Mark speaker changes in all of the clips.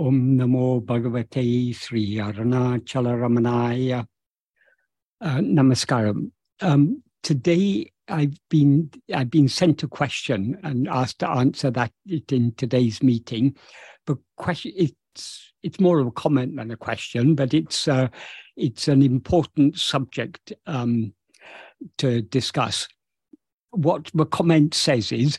Speaker 1: Om Namo Bhagavate Sri Arunachala Ramanaya. Uh, namaskaram. Um, today I've been I've been sent a question and asked to answer that in today's meeting. But question it's it's more of a comment than a question, but it's uh, it's an important subject um, to discuss. What the comment says is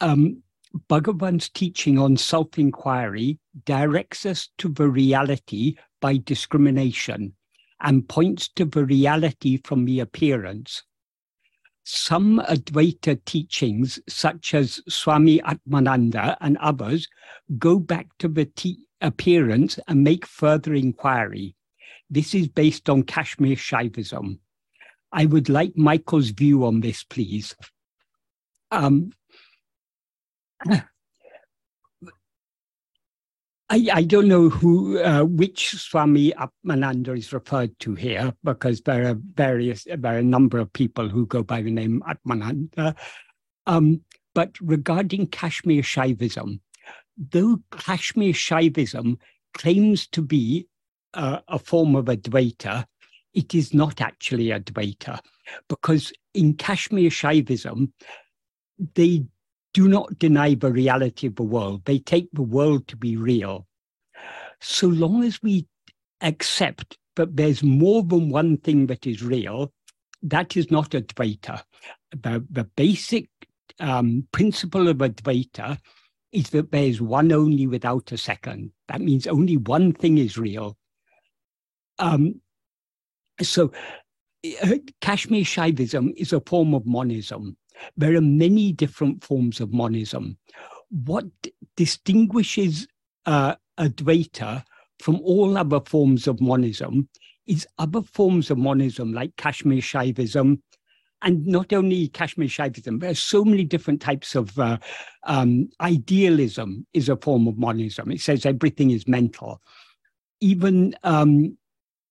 Speaker 1: um, Bhagavan's teaching on self inquiry directs us to the reality by discrimination and points to the reality from the appearance. Some Advaita teachings, such as Swami Atmananda and others, go back to the te- appearance and make further inquiry. This is based on Kashmir Shaivism. I would like Michael's view on this, please. Um, I, I don't know who uh, which Swami Atmananda is referred to here because there are various there are a number of people who go by the name Atmananda. Um, but regarding Kashmir Shaivism, though Kashmir Shaivism claims to be uh, a form of Advaita, it is not actually Advaita because in Kashmir Shaivism, they do not deny the reality of the world. They take the world to be real. So long as we accept that there's more than one thing that is real, that is not Advaita. The, the basic um, principle of Advaita is that there is one only without a second. That means only one thing is real. Um, so, uh, Kashmir Shaivism is a form of monism. There are many different forms of monism. What distinguishes uh, Advaita from all other forms of monism is other forms of monism like Kashmir Shaivism, and not only Kashmir Shaivism, there are so many different types of uh, um, idealism is a form of monism. It says everything is mental. Even um,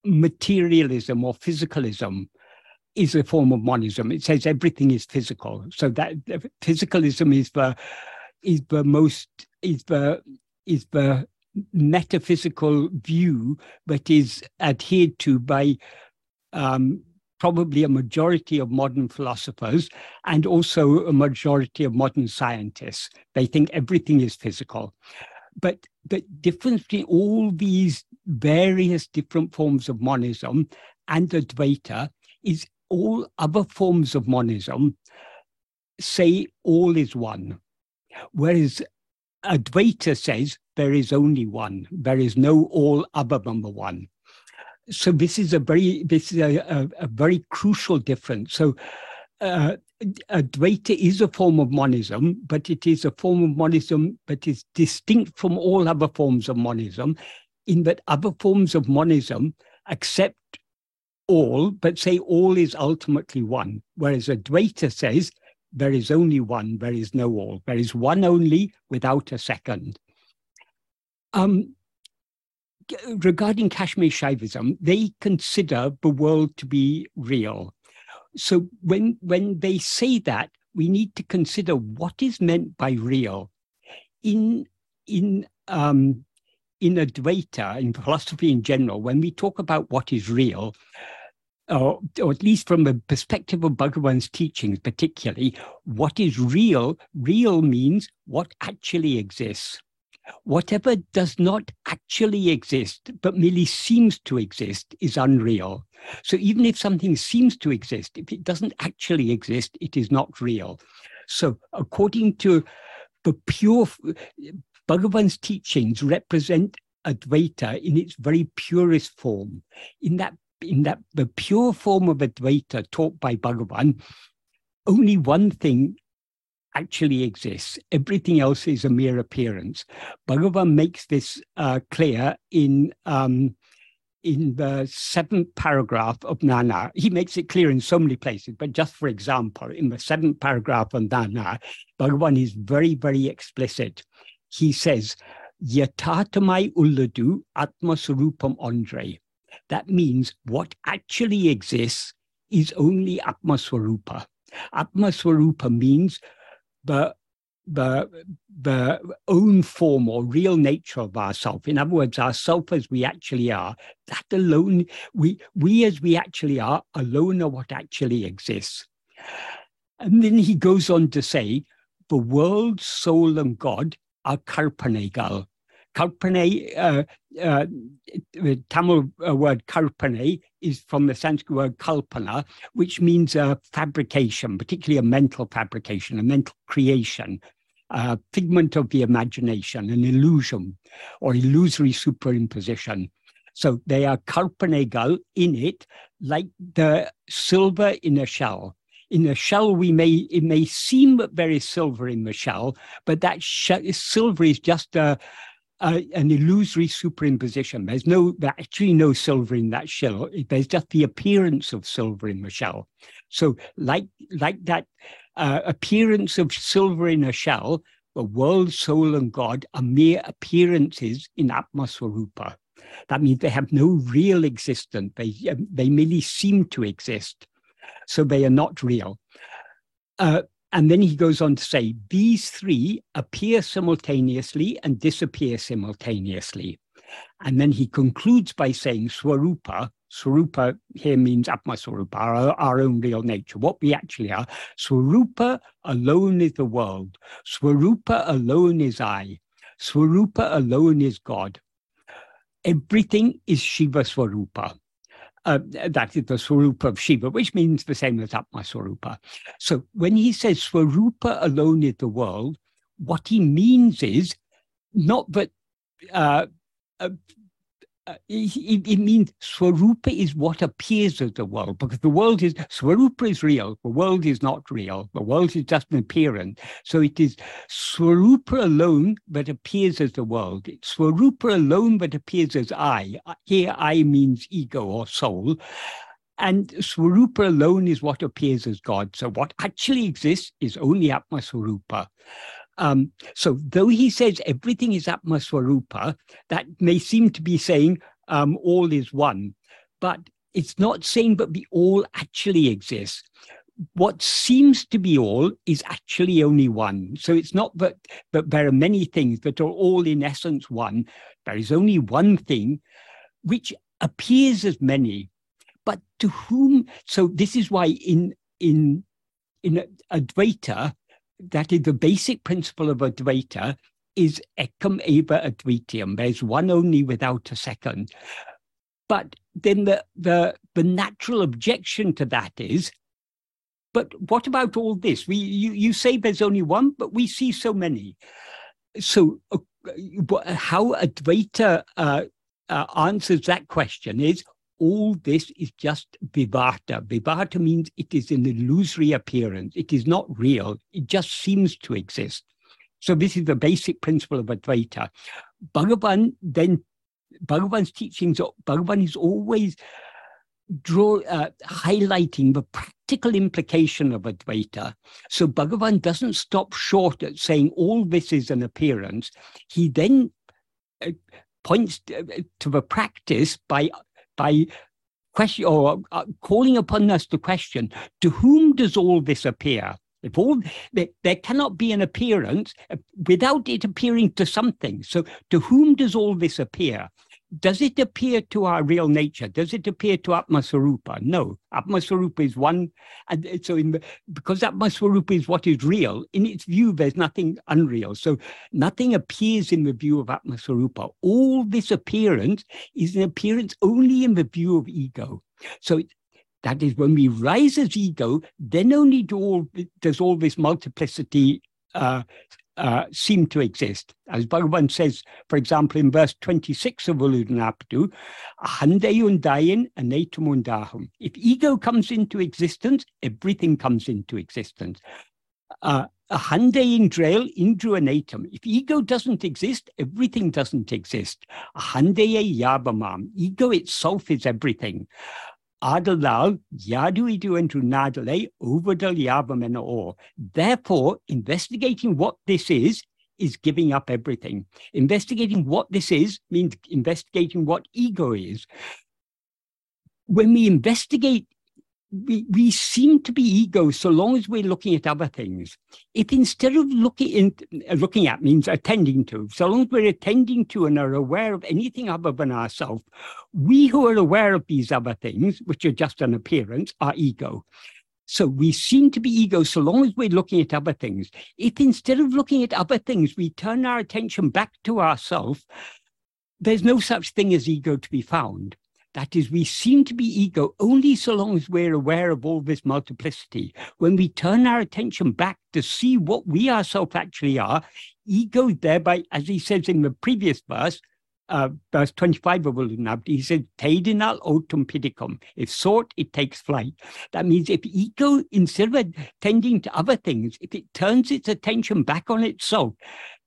Speaker 1: materialism or physicalism is a form of monism. It says everything is physical. So that physicalism is the is the most is the is the metaphysical view that is adhered to by um, probably a majority of modern philosophers and also a majority of modern scientists. They think everything is physical. But the difference between all these various different forms of monism and Advaita is all other forms of monism say all is one. Whereas Advaita says there is only one, there is no all other than the one. So this is a very this is a, a, a very crucial difference. So uh, Advaita is a form of monism, but it is a form of monism that is distinct from all other forms of monism, in that other forms of monism accept all, but say all is ultimately one. Whereas Advaita says there is only one, there is no all. There is one only without a second. Um, regarding Kashmir Shaivism, they consider the world to be real. So when, when they say that, we need to consider what is meant by real. In, in, um, in Advaita, in philosophy in general, when we talk about what is real, or, or at least from the perspective of Bhagavan's teachings, particularly, what is real, real means what actually exists. Whatever does not actually exist, but merely seems to exist, is unreal. So even if something seems to exist, if it doesn't actually exist, it is not real. So according to the pure, Bhagavan's teachings represent Advaita in its very purest form, in that in that the pure form of Advaita taught by Bhagavan, only one thing actually exists. Everything else is a mere appearance. Bhagavan makes this uh, clear in um, in the seventh paragraph of Nana. He makes it clear in so many places, but just for example, in the seventh paragraph of Nana, Bhagavan is very, very explicit. He says, Yatatamai ulladu atma surupam andre. That means what actually exists is only Atma Swarupa. Atma Swarupa means the, the, the own form or real nature of ourself. In other words, ourself as we actually are, that alone, we, we as we actually are, alone are what actually exists. And then he goes on to say, the world, soul, and God are karpanegal. Karpane, uh, uh, the Tamil uh, word karpane is from the Sanskrit word kalpana, which means a fabrication, particularly a mental fabrication, a mental creation, a figment of the imagination, an illusion or illusory superimposition. So they are karpanegal in it, like the silver in a shell in a shell we may it may seem very silver in the shell but that silver is just a, a, an illusory superimposition. There's no, there's actually no silver in that shell. There's just the appearance of silver in the shell. So, like like that uh, appearance of silver in a shell, the world, soul, and God are mere appearances in Atmaswarupa. That means they have no real existence. They um, they merely seem to exist, so they are not real. Uh, and then he goes on to say, these three appear simultaneously and disappear simultaneously. And then he concludes by saying, Swarupa, Swarupa here means Atmaswarupa, our, our own real nature, what we actually are. Swarupa alone is the world. Swarupa alone is I. Swarupa alone is God. Everything is Shiva Swarupa uh, that is the Swarupa of Shiva, which means the same as Atma Swarupa. So when he says Swarupa alone is the world, what he means is not that uh, uh, uh, it, it, means Swarupa is what appears as the world, because the world is, Swarupa is real, the world is not real, the world is just an appearance. So it is Swarupa alone that appears as the world. It's Swarupa alone that appears as I. Here, I means ego or soul. And Swarupa alone is what appears as God. So what actually exists is only Atma Swarupa. Um, so though he says everything is Atma Swarupa, that may seem to be saying um, all is one, but it's not saying that the all actually exists. What seems to be all is actually only one. So it's not that, that there are many things that are all in essence one. There is only one thing which appears as many, but to whom? So this is why in in in Advaita, that is the basic principle of Advaita is ekam eva advitiyam. There's one only without a second. But then the, the, the natural objection to that is, but what about all this? We, you, you say there's only one, but we see so many. So uh, how Advaita uh, uh, answers that question is all this is just vivarta. Vivarta means it is an illusory appearance. It is not real. It just seems to exist. So this is the basic principle of Advaita. Bhagavan then, Bhagavan's teachings, Bhagavan is always draw uh, highlighting the practical implication of Advaita. So Bhagavan doesn't stop short at saying all this is an appearance. He then uh, points uh, to the practice by by question or uh, calling upon us to question to whom does all this appear? If all there, cannot be an appearance uh, without it appearing to something. So to whom does all this appear does it appear to our real nature? Does it appear to Atmaswarupa? No. Atmaswarupa is one. And so, in, because Atmaswarupa is what is real, in its view, there's nothing unreal. So, nothing appears in the view of Atmaswarupa. All this appearance is an appearance only in the view of ego. So, that is when we rise as ego, then only do all, does all this multiplicity uh, uh, seem to exist. As Bhagavan says, for example, in verse 26 of Ulladu Narpadu, Ahandayundayan anatumundahum. If ego comes into existence, everything comes into existence. Uh, Ahandayin drail indru. If ego doesn't exist, everything doesn't exist. Ahandaya yabamam. Ego itself is everything. Adalal Yaduidu into Nadale Overdal Yabamena or. Therefore, investigating what this is is giving up everything. Investigating what this is means investigating what ego is. When we investigate we, we seem to be ego so long as we're looking at other things. If instead of looking in, looking at means attending to, so long as we're attending to and are aware of anything other than ourselves, we who are aware of these other things, which are just an appearance, are ego. So we seem to be ego so long as we're looking at other things. If instead of looking at other things, we turn our attention back to ourselves, there's no such thing as ego to be found. That is, we seem to be ego only so long as we're aware of all this multiplicity. When we turn our attention back to see what we ourselves actually are, ego thereby, as he says in the previous verse, uh, verse 25 of Ulladu Narpadu, he said, Taidinal autum pidicum. If sought, it takes flight. That means if ego, instead of tending to other things, if it turns its attention back on itself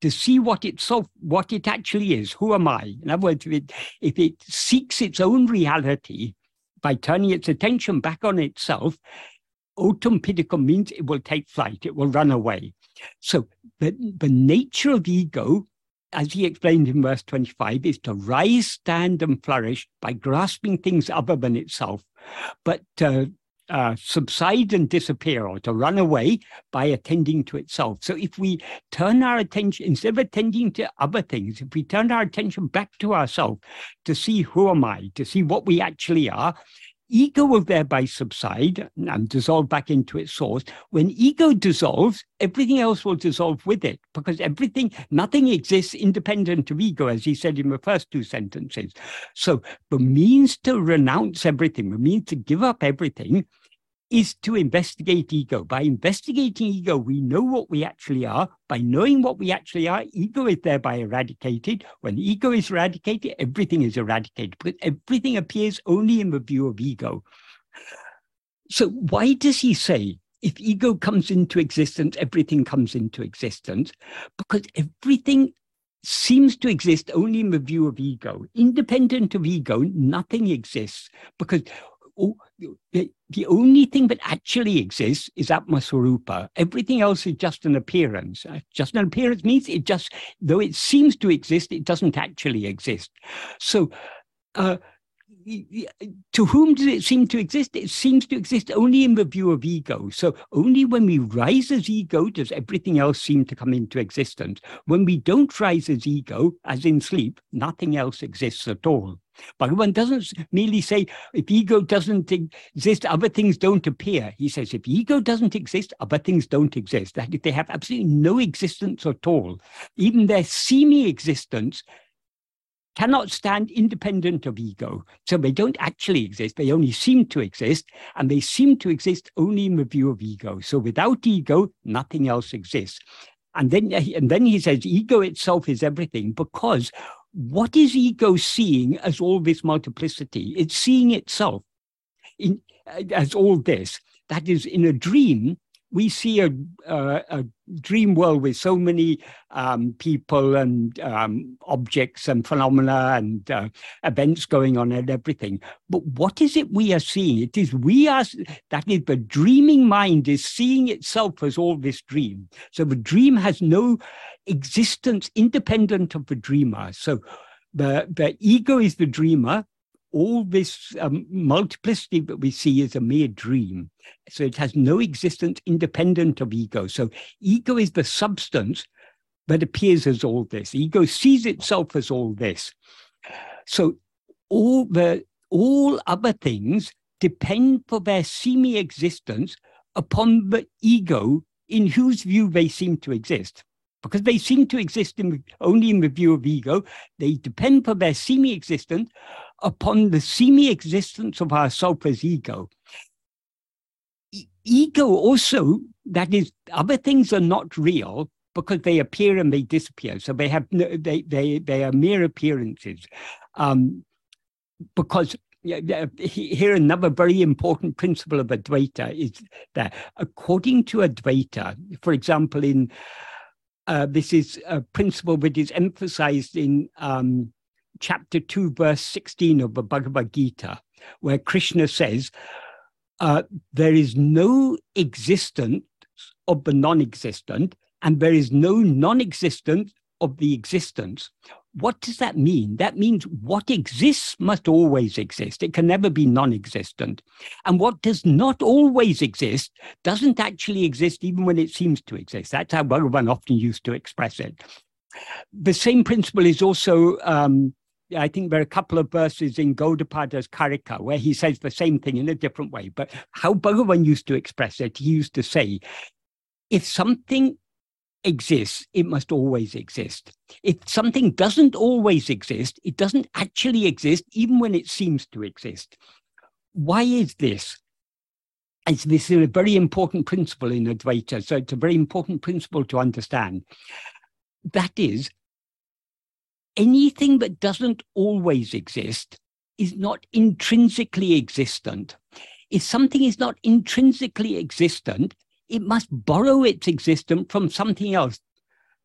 Speaker 1: to see what itself, what it actually is, who am I? In other words, if it, if it seeks its own reality by turning its attention back on itself, autum pidicum means it will take flight, it will run away. So the, the nature of ego as he explained in verse 25, is to rise, stand, and flourish by grasping things other than itself, but to uh, subside and disappear or to run away by attending to itself. So if we turn our attention, instead of attending to other things, if we turn our attention back to ourselves to see who am I, to see what we actually are, ego will thereby subside and dissolve back into its source. When ego dissolves, everything else will dissolve with it because everything, nothing exists independent of ego, as he said in the first two sentences. So the means to renounce everything, the means to give up everything is to investigate ego. By investigating ego, we know what we actually are. By knowing what we actually are, ego is thereby eradicated. When ego is eradicated, everything is eradicated because everything appears only in the view of ego. So, why does he say if ego comes into existence, everything comes into existence? Because everything seems to exist only in the view of ego. Independent of ego, nothing exists because oh, the, the only thing that actually exists is Atmaswarupa. Everything else is just an appearance. Uh, just an appearance means it just, though it seems to exist, it doesn't actually exist. So, uh, to whom does it seem to exist? It seems to exist only in the view of ego. So only when we rise as ego does everything else seem to come into existence. When we don't rise as ego, as in sleep, nothing else exists at all. Bhagavan doesn't merely say if ego doesn't exist, other things don't appear. He says if ego doesn't exist, other things don't exist. That they have absolutely no existence at all, even their seeming existence cannot stand independent of ego. So they don't actually exist. They only seem to exist, and they seem to exist only in the view of ego. So without ego, nothing else exists. And then, and then he says, ego itself is everything because what is ego seeing as all this multiplicity? It's seeing itself in, as all this. That is, in a dream, we see a, uh, a dream world with so many um, people and um, objects and phenomena and uh, events going on and everything. But what is it we are seeing? It is we are, that is, the dreaming mind is seeing itself as all this dream. So the dream has no existence independent of the dreamer. So the, the ego is the dreamer, all this um, multiplicity that we see is a mere dream. So it has no existence independent of ego. So ego is the substance that appears as all this. Ego sees itself as all this. So all the all other things depend for their semi existence upon the ego in whose view they seem to exist. Because they seem to exist in, only in the view of ego, they depend for their semi existence upon the seeming existence of our self as ego. E- ego also, that is, other things are not real because they appear and they disappear. So they have no, they they they are mere appearances. Um, because here another very important principle of Advaita is that according to Advaita, for example, in uh, this is a principle that is emphasized in um, chapter 2, verse 16 of the Bhagavad Gita, where Krishna says, uh, There is no existence of the non existent, and there is no non existence of the existence. what does that mean? That means what exists must always exist. It can never be non existent. And what does not always exist doesn't actually exist even when it seems to exist. That's how Bhagavan often used to express it. The same principle is also, um, I think there are a couple of verses in Gaudapada's Karika where he says the same thing in a different way. But how Bhagavan used to express it, he used to say, if something exists, it must always exist. If something doesn't always exist, it doesn't actually exist, even when it seems to exist. Why is this? It's, this is a very important principle in Advaita, so it's a very important principle to understand. That is, anything that doesn't always exist is not intrinsically existent. If something is not intrinsically existent, it must borrow its existence from something else.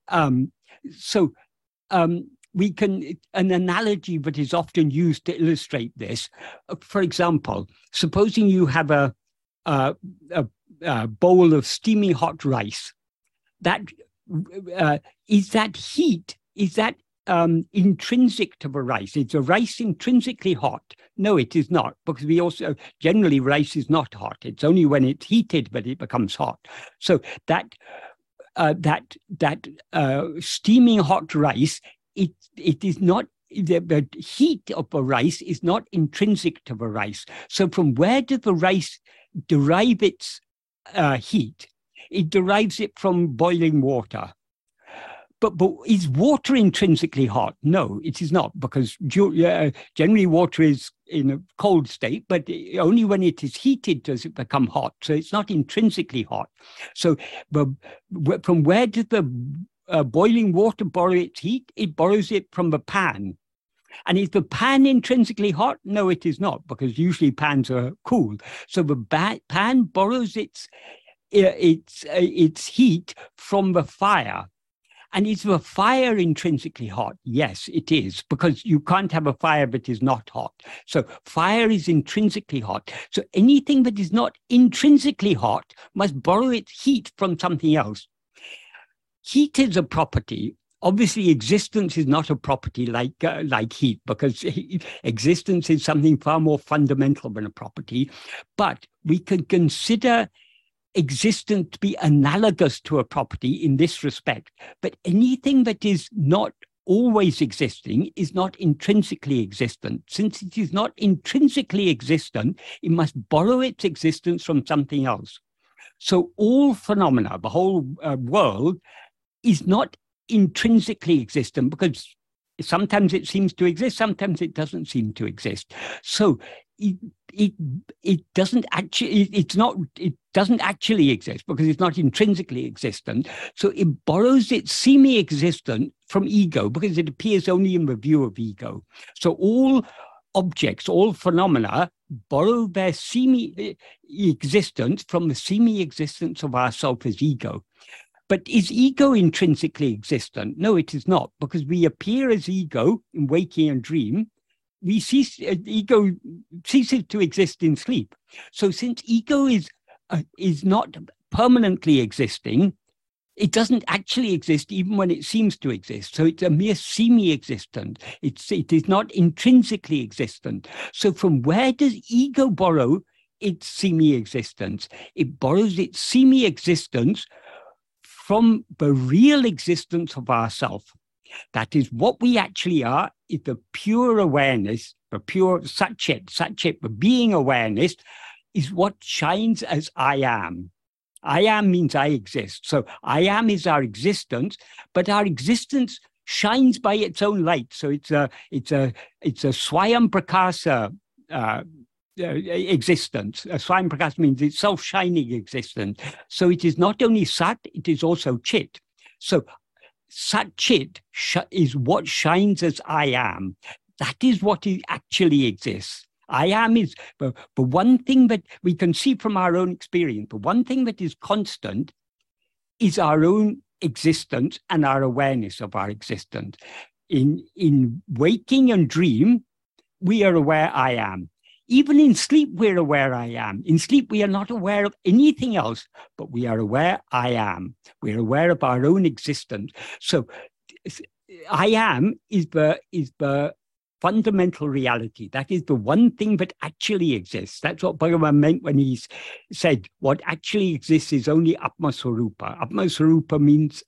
Speaker 1: Um, so um, we can, an analogy that is often used to illustrate this, for example, supposing you have a, a, a, a bowl of steaming hot rice, that uh, is that heat, is that um, intrinsic to the rice? Is the rice intrinsically hot? No, it is not, because we also generally rice is not hot. It's only when it's heated that it becomes hot. So that uh, that that uh, steaming hot rice, it it is not the, the, heat of the rice is not intrinsic to the rice. So from where does the rice derive its uh, heat? It derives it from boiling water. But, but is water intrinsically hot? No, it is not, because generally water is in a cold state, but only when it is heated does it become hot. So it's not intrinsically hot. So but from where does the uh, boiling water borrow its heat? It borrows it from the pan. And is the pan intrinsically hot? No, it is not, because usually pans are cool. So the ba- pan borrows its uh, its uh, its heat from the fire. And is the fire intrinsically hot? Yes, it is, because you can't have a fire that is not hot. So fire is intrinsically hot. So anything that is not intrinsically hot must borrow its heat from something else. Heat is a property. Obviously, existence is not a property like uh, like heat because existence is something far more fundamental than a property. But we can consider existent to be analogous to a property in this respect. But anything that is not always existing is not intrinsically existent. Since it is not intrinsically existent, it must borrow its existence from something else. So all phenomena, the whole uh, world, is not intrinsically existent because sometimes it seems to exist, sometimes it doesn't seem to exist. So it, it doesn't actually it, it's not it doesn't actually exist because it's not intrinsically existent. So it borrows its semi-existent from ego because it appears only in the view of ego. So all objects all phenomena borrow their semi-existence from the semi-existence of ourself as ego. But is ego intrinsically existent? No, it is not, because we appear as ego in waking and dream, we cease uh, ego ceases to exist in sleep. So since ego is uh, is not permanently existing, it doesn't actually exist even when it seems to exist. So it's a mere semi-existent. It's it is not intrinsically existent. So from where does ego borrow its semi-existence? It borrows its semi-existence from the real existence of ourself. That is what we actually are, is the pure awareness, the pure Satchit, Satchit, the being awareness is what shines as I am. I am means I exist. So I am is our existence, but our existence shines by its own light. So it's a it's a it's a swayam prakasa uh, uh, existence. A swayam prakasa means it's self-shining existence. So it is not only sat, it is also chit. So Satchit is what shines as I am. That is what actually exists. I am is the, the one thing that we can see from our own experience, the one thing that is constant is our own existence and our awareness of our existence. In, in waking and dream, we are aware I am. Even in sleep, we're aware I am. In sleep, we are not aware of anything else, but we are aware I am. We're aware of our own existence. So I am is the is the fundamental reality. That is the one thing that actually exists. That's what Bhagavan meant when he said what actually exists is only Atmaswarupa. Atmaswarupa means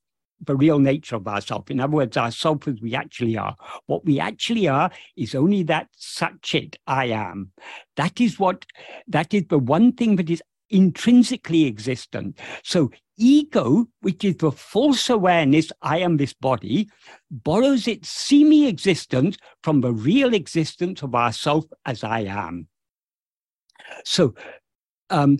Speaker 1: the real nature of ourself. In other words, ourself as we actually are. What we actually are is only that Satchit I am. That is what, that is the one thing that is intrinsically existent. So ego, which is the false awareness, I am this body, borrows its semi existence from the real existence of ourself as I am. So, um,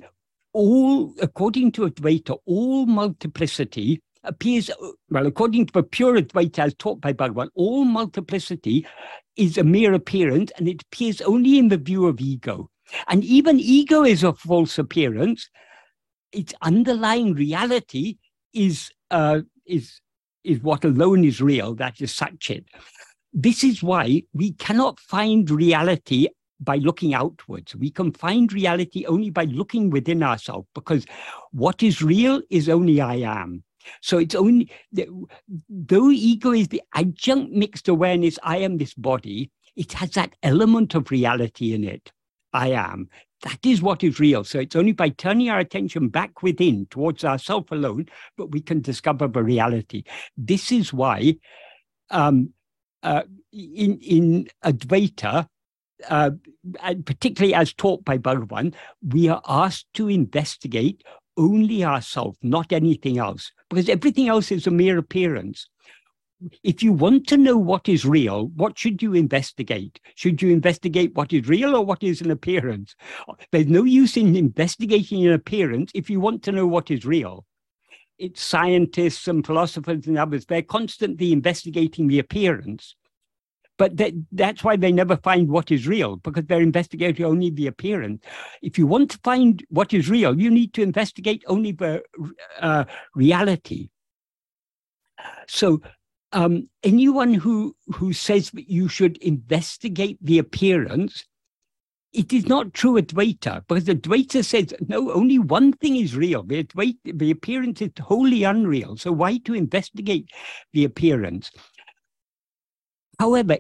Speaker 1: all, according to Advaita, all multiplicity appears, well, according to the pure Advaita as taught by Bhagavan, all multiplicity is a mere appearance and it appears only in the view of ego. And even ego is a false appearance. Its underlying reality is uh, is is what alone is real. That is Satchit. This is why we cannot find reality by looking outwards. We can find reality only by looking within ourselves, because what is real is only I am. So it's only though ego is the adjunct mixed awareness, I am this body. It has that element of reality in it. I am. That is what is real. So it's only by turning our attention back within towards ourself alone that we can discover the reality. This is why, um, uh, in in Advaita, uh, particularly as taught by Bhagavan, we are asked to investigate only ourselves, not anything else, because everything else is a mere appearance if you want to know what is real, what should you investigate? Should you investigate what is real or what is an appearance? There's no use in investigating an appearance if you want to know what is real. It's scientists and philosophers and others, they're constantly investigating the appearance. But that, that's why they never find what is real, because they're investigating only the appearance. If you want to find what is real, you need to investigate only the uh, reality. So um, anyone who who says that you should investigate the appearance, it is not true Advaita, because Advaita says no, only one thing is real. The the appearance is wholly unreal. So why to investigate the appearance? However,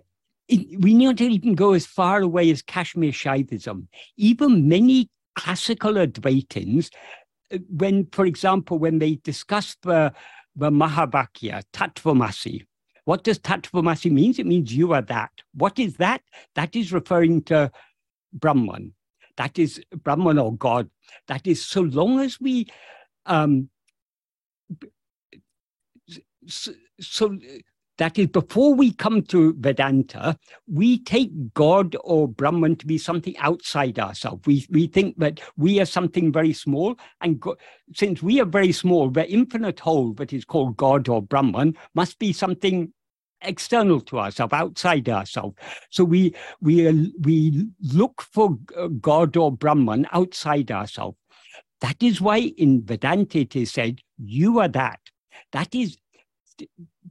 Speaker 1: it, we need to even go as far away as Kashmir Shaivism. Even many classical Advaitins, uh, when, for example, when they discuss the the Mahavakya, Tattvamasi. What does Tattvamasi means? It means you are that. What is that? That is referring to Brahman. That is Brahman or God. That is so long as we um, so, so that is, before we come to Vedanta, we take God or Brahman to be something outside ourselves. We, we think that we are something very small, and go, since we are very small, the infinite whole that is called God or Brahman must be something external to ourselves, outside ourselves. So we we we look for uh, God or Brahman outside ourselves. That is why in Vedanta it is said, "You are that." That is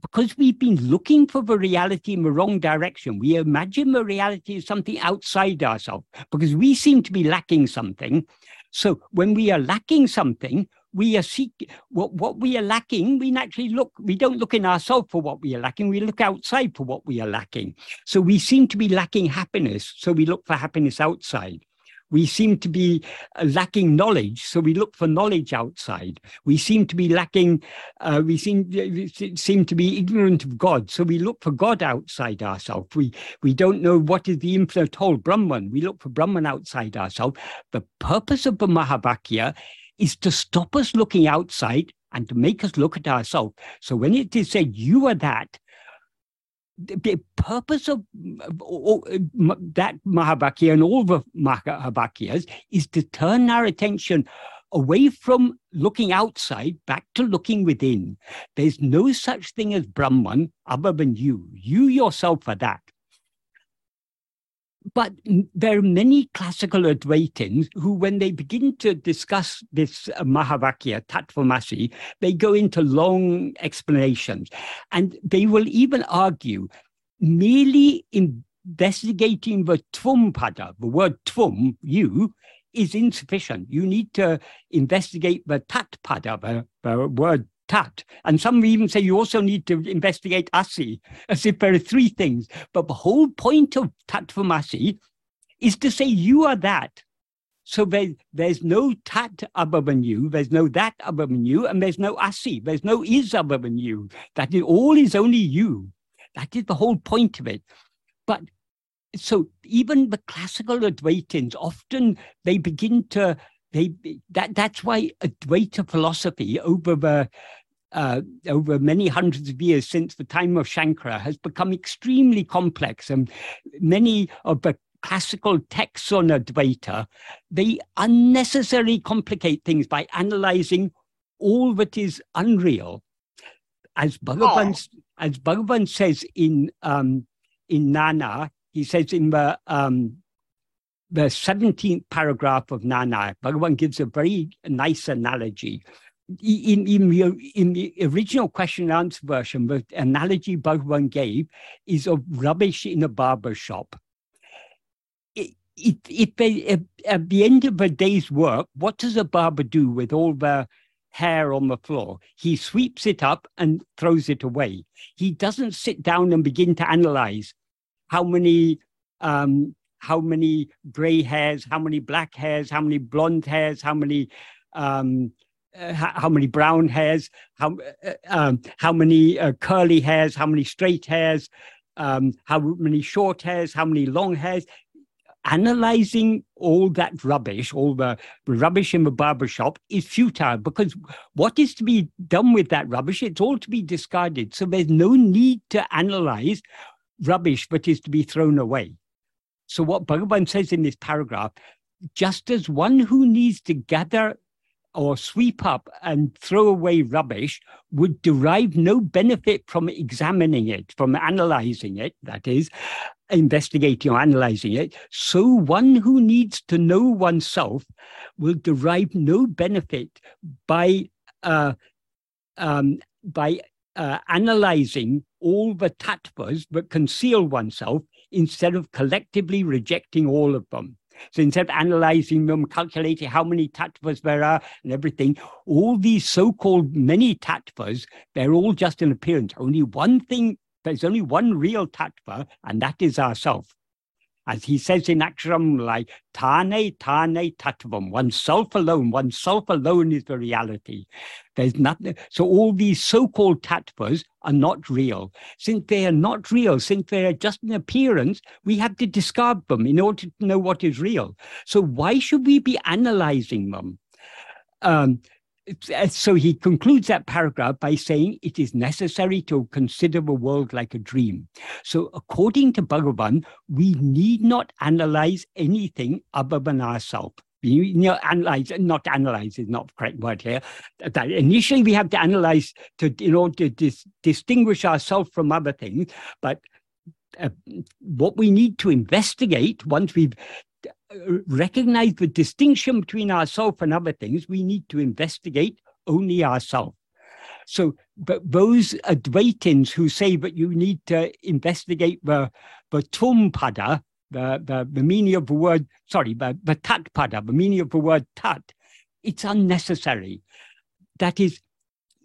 Speaker 1: because we've been looking for the reality in the wrong direction, we imagine the reality is something outside ourselves because we seem to be lacking something. So when we are lacking something, we are seeking what, what we are lacking. We naturally look, we don't look in ourselves for what we are lacking. We look outside for what we are lacking. So we seem to be lacking happiness. So we look for happiness outside. We seem to be uh, lacking knowledge, so we look for knowledge outside. We seem to be lacking, uh, we seem, seem to be ignorant of God, so we look for God outside ourselves. We, we don't know what is the infinite whole, Brahman. We look for Brahman outside ourselves. The purpose of the Mahavakya is to stop us looking outside and to make us look at ourselves. So when it is said, you are that, the purpose of that Mahavakya and all the Mahavakyas is to turn our attention away from looking outside back to looking within. There's no such thing as Brahman other than you. You yourself are that. But there are many classical Advaitins who, when they begin to discuss this uh, Mahavakya, Tattvamasi, they go into long explanations. And they will even argue merely investigating the Tvam pada, the word Tvam, you, is insufficient. You need to investigate the Tat pada, the, the word tat. And some even say you also need to investigate asi, as if there are three things. But the whole point of tatvamasi is to say you are that. So there, there's no tat other than you, there's no that other than you, and there's no asi, there's no is other than you. That is all is only you. That is the whole point of it. But so even the classical Advaitins often they begin to they that that's why Advaita philosophy over the uh, over many hundreds of years since the time of Shankara has become extremely complex, and many of the classical texts on Advaita, they unnecessarily complicate things by analyzing all that is unreal. As Bhagavan, oh. as Bhagavan says in um, in Nana, he says in the um, the 17th paragraph of Nana, Bhagavan gives a very nice analogy. In, in, the, in the original question and answer version, the analogy Bhagavan gave is of rubbish in a barber shop at the end of a day's work, what does a barber do with all the hair on the floor? He sweeps it up and throws it away. He doesn't sit down and begin to analyze how many um, how many gray hairs, how many black hairs, how many blonde hairs, how many um, uh, how many brown hairs, how uh, um, how many uh, curly hairs, how many straight hairs, um, how many short hairs, how many long hairs analyzing all that rubbish, all the rubbish in the barbershop is futile because what is to be done with that rubbish? It's all to be discarded. So there's no need to analyze rubbish that is to be thrown away. So what Bhagavan says in this paragraph, just as one who needs to gather or sweep up and throw away rubbish would derive no benefit from examining it, from analyzing it, that is, investigating or analyzing it. So one who needs to know oneself will derive no benefit by uh, um, by uh, analyzing all the tattvas that conceal oneself instead of collectively rejecting all of them. So instead of analyzing them, calculating how many tattvas there are and everything, all these so-called many tattvas, they're all just an appearance. Only one thing, there's only one real tattva, and that is ourself. As he says in Aksharam, like Tane Tane Tattvam, oneself alone, oneself alone is the reality. There's nothing. So all these so-called tattvas are not real. Since they are not real, since they are just an appearance, we have to discard them in order to know what is real. So why should we be analyzing them? Um, so he concludes that paragraph by saying it is necessary to consider the world like a dream. So according to Bhagavan, we need not analyze anything other than ourselves. You know, analyze, not analyze is not the correct word here. That initially we have to analyze to in order to dis, distinguish ourselves from other things, but uh, what we need to investigate once we've recognize the distinction between ourselves and other things, we need to investigate only ourselves. So, but those Advaitins who say that you need to investigate the, the pada, the, the, the meaning of the word, sorry, the, the tat pada, the meaning of the word tat, it's unnecessary. That is,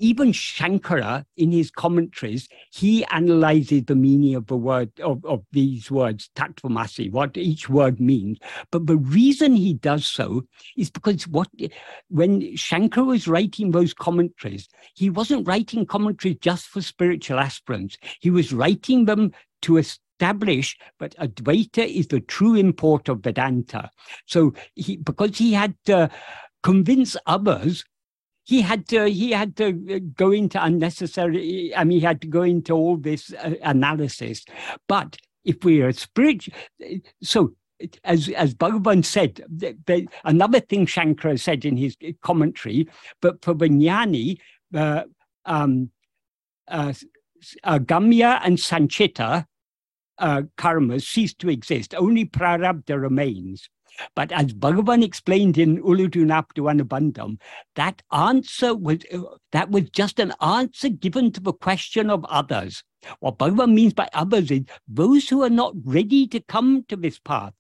Speaker 1: even Shankara, in his commentaries, he analyzes the meaning of the word of, of these words, tattvamasi, what each word means. But the reason he does so is because what when Shankara was writing those commentaries, he wasn't writing commentaries just for spiritual aspirants. He was writing them to establish that Advaita is the true import of Vedanta. So he because he had to convince others he had to he had to uh, go into unnecessary i mean he had to go into all this uh, analysis but if we are spiritual so as as Bhagavan said, the, the, another thing Shankara said in his commentary, but for Vijnani, uh, um, uh, uh, Gamya and Sanchita uh, karmas cease to exist. Only Prarabdha remains. But as Bhagavan explained in Ulladu Narpadu Anubandham, that answer was uh, that was just an answer given to the question of others. What Bhagavan means by others is those who are not ready to come to this path.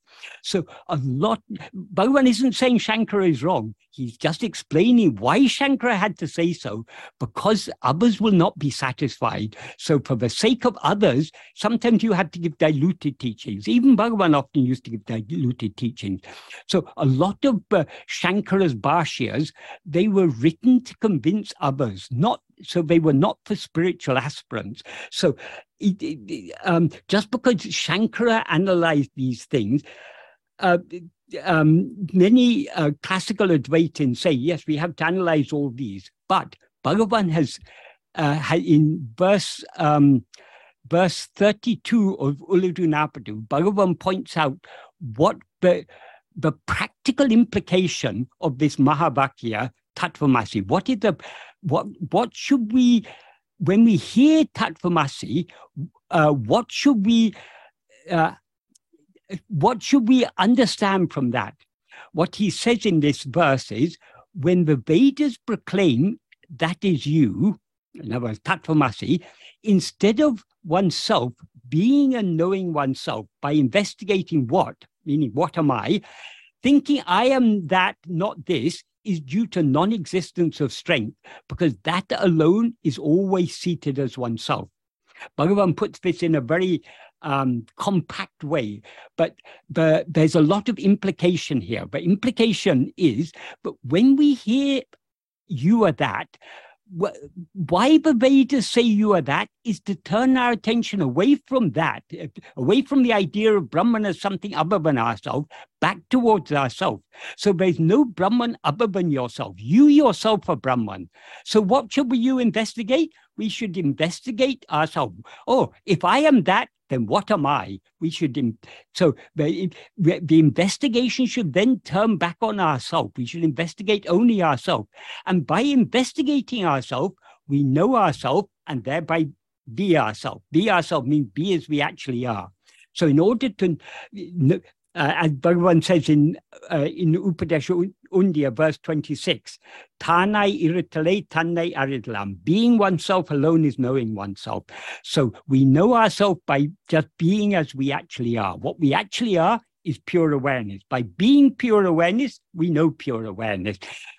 Speaker 1: So a lot, Bhagavan isn't saying Shankara is wrong. He's just explaining why Shankara had to say so, because others will not be satisfied. So for the sake of others, sometimes you have to give diluted teachings. Even Bhagavan often used to give diluted teachings. So a lot of uh, Shankara's bhashyas, they were written to convince others, not so they were not for spiritual aspirants. So it, it, um, just because Shankara analyzed these things, uh, um, many uh, classical Advaitins say, yes, we have to analyze all these. But Bhagavan has, uh, in verse um, verse 32 of Ulladu Narpadu, Bhagavan points out what the, the practical implication of this Mahavakya Tattvamasi. What is the what what should we when we hear Tattvamasi, uh, what should we uh, what should we understand from that? What he says in this verse is when the Vedas proclaim that is you, in other words, Tattvamasi, instead of oneself being and knowing oneself by investigating what, meaning what am I, thinking I am that, not this, is due to non existence of strength, because that alone is always seated as oneself. Bhagavan puts this in a very um, compact way. But the, there's a lot of implication here. But implication is, but when we hear you are that, why the Vedas say you are that is to turn our attention away from that, away from the idea of Brahman as something other than ourselves, back towards ourselves. So there's no Brahman other than yourself. You yourself are Brahman. So what should we you investigate? We should investigate ourselves. Oh, if I am that, then what am I? We should, so the, the investigation should then turn back on ourselves. We should investigate only ourselves. And by investigating ourselves, we know ourselves and thereby be ourselves. Be ourselves means be as we actually are. So in order to uh, as Bhagavan says in uh, in Upadesha Undiyar, verse 26, Tanai iritale tanai aridlam. Being oneself alone is knowing oneself. So we know ourselves by just being as we actually are. What we actually are is pure awareness. By being pure awareness, we know pure awareness.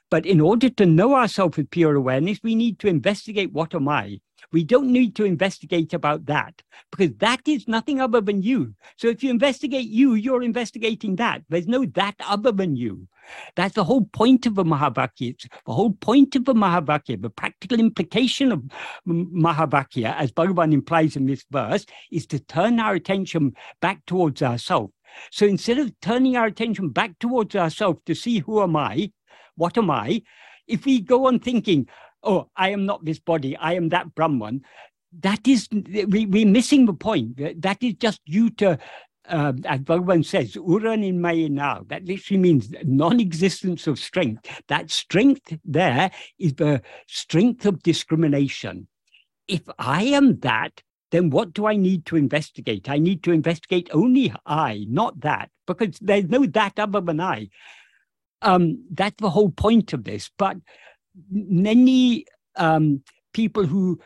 Speaker 1: But in order to know ourselves with pure awareness, we need to investigate what am I? We don't need to investigate about that because that is nothing other than you. So if you investigate you, you're investigating that. There's no that other than you. That's the whole point of the Mahavakya. the whole point of the Mahavakya, the practical implication of Mahavakya, as Bhagavan implies in this verse, is to turn our attention back towards ourselves. So instead of turning our attention back towards ourselves to see who am I, what am I, if we go on thinking, oh, I am not this body, I am that Brahman, that is, we, we're missing the point. That is just due to, uh, as Bhagavan says, Uran in now. That literally means non existence of strength. That strength there is the strength of discrimination. If I am that, then what do I need to investigate? I need to investigate only I, not that, because there's no that other than I. Um, that's the whole point of this. But many um, people who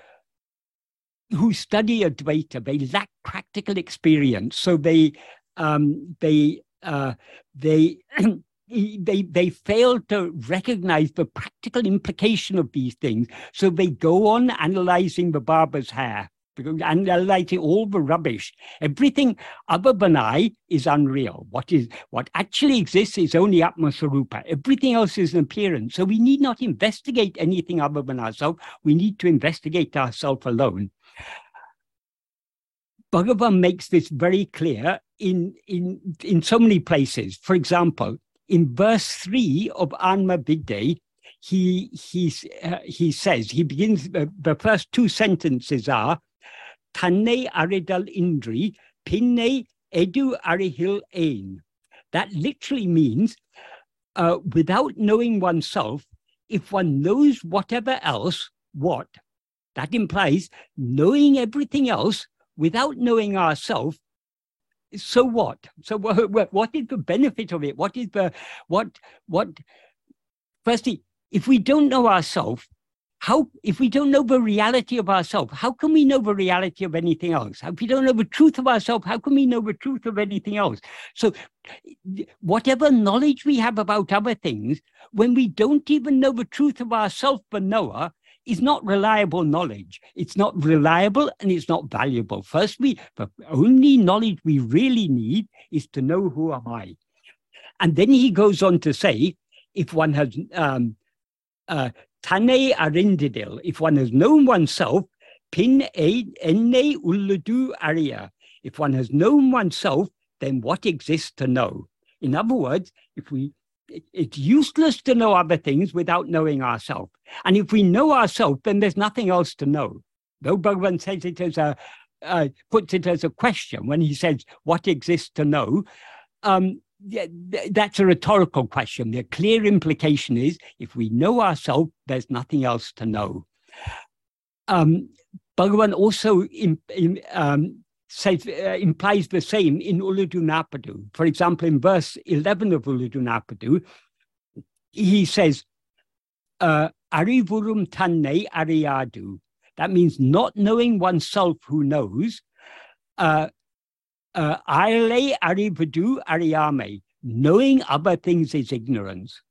Speaker 1: who study Advaita, they lack practical experience, so they um, they uh, they they they fail to recognize the practical implication of these things. So they go on analyzing the barber's hair analyzing all the rubbish. Everything other than I is unreal. What is what actually exists is only Atma Swarupa. Everything else is an appearance. So we need not investigate anything other than ourselves. We need to investigate ourselves alone. Bhagavan makes this very clear in, in, in so many places. For example, in verse 3 of Anma Vidde, he, he, uh, he says, he begins, uh, the first two sentences are, Aridal indri, pinne edu arihil ein. That literally means uh, without knowing oneself, if one knows whatever else, what? That implies knowing everything else without knowing ourselves. So what? So what, what is the benefit of it? What is the what what? Firstly, if we don't know ourselves, how if we don't know the reality of ourselves how can we know the reality of anything else? If we don't know the truth of ourselves how can we know the truth of anything else? So whatever knowledge we have about other things when we don't even know the truth of ourselves but knower is not reliable knowledge. It's not reliable and it's not valuable. First we the only knowledge we really need is to know who am i. And then he goes on to say if one has um, uh, Tane arindidil, if one has known oneself, pin enne uludu aria. If one has known oneself, then what exists to know? In other words, if we it's useless to know other things without knowing ourselves. And if we know ourselves, then there's nothing else to know. Though Bhagavan says it as a uh, puts it as a question when he says what exists to know. Um, yeah, that's a rhetorical question. The clear implication is if we know ourselves, there's nothing else to know. Um, Bhagavan also in, in, um, says, uh, implies the same in Ulladu Narpadu. For example, in verse 11 of Ulladu Narpadu, he says, uh, Arivurum tanne ariyadu. That means not knowing oneself who knows. Uh, uh, Aile arivadu ariame, knowing other things is ignorance.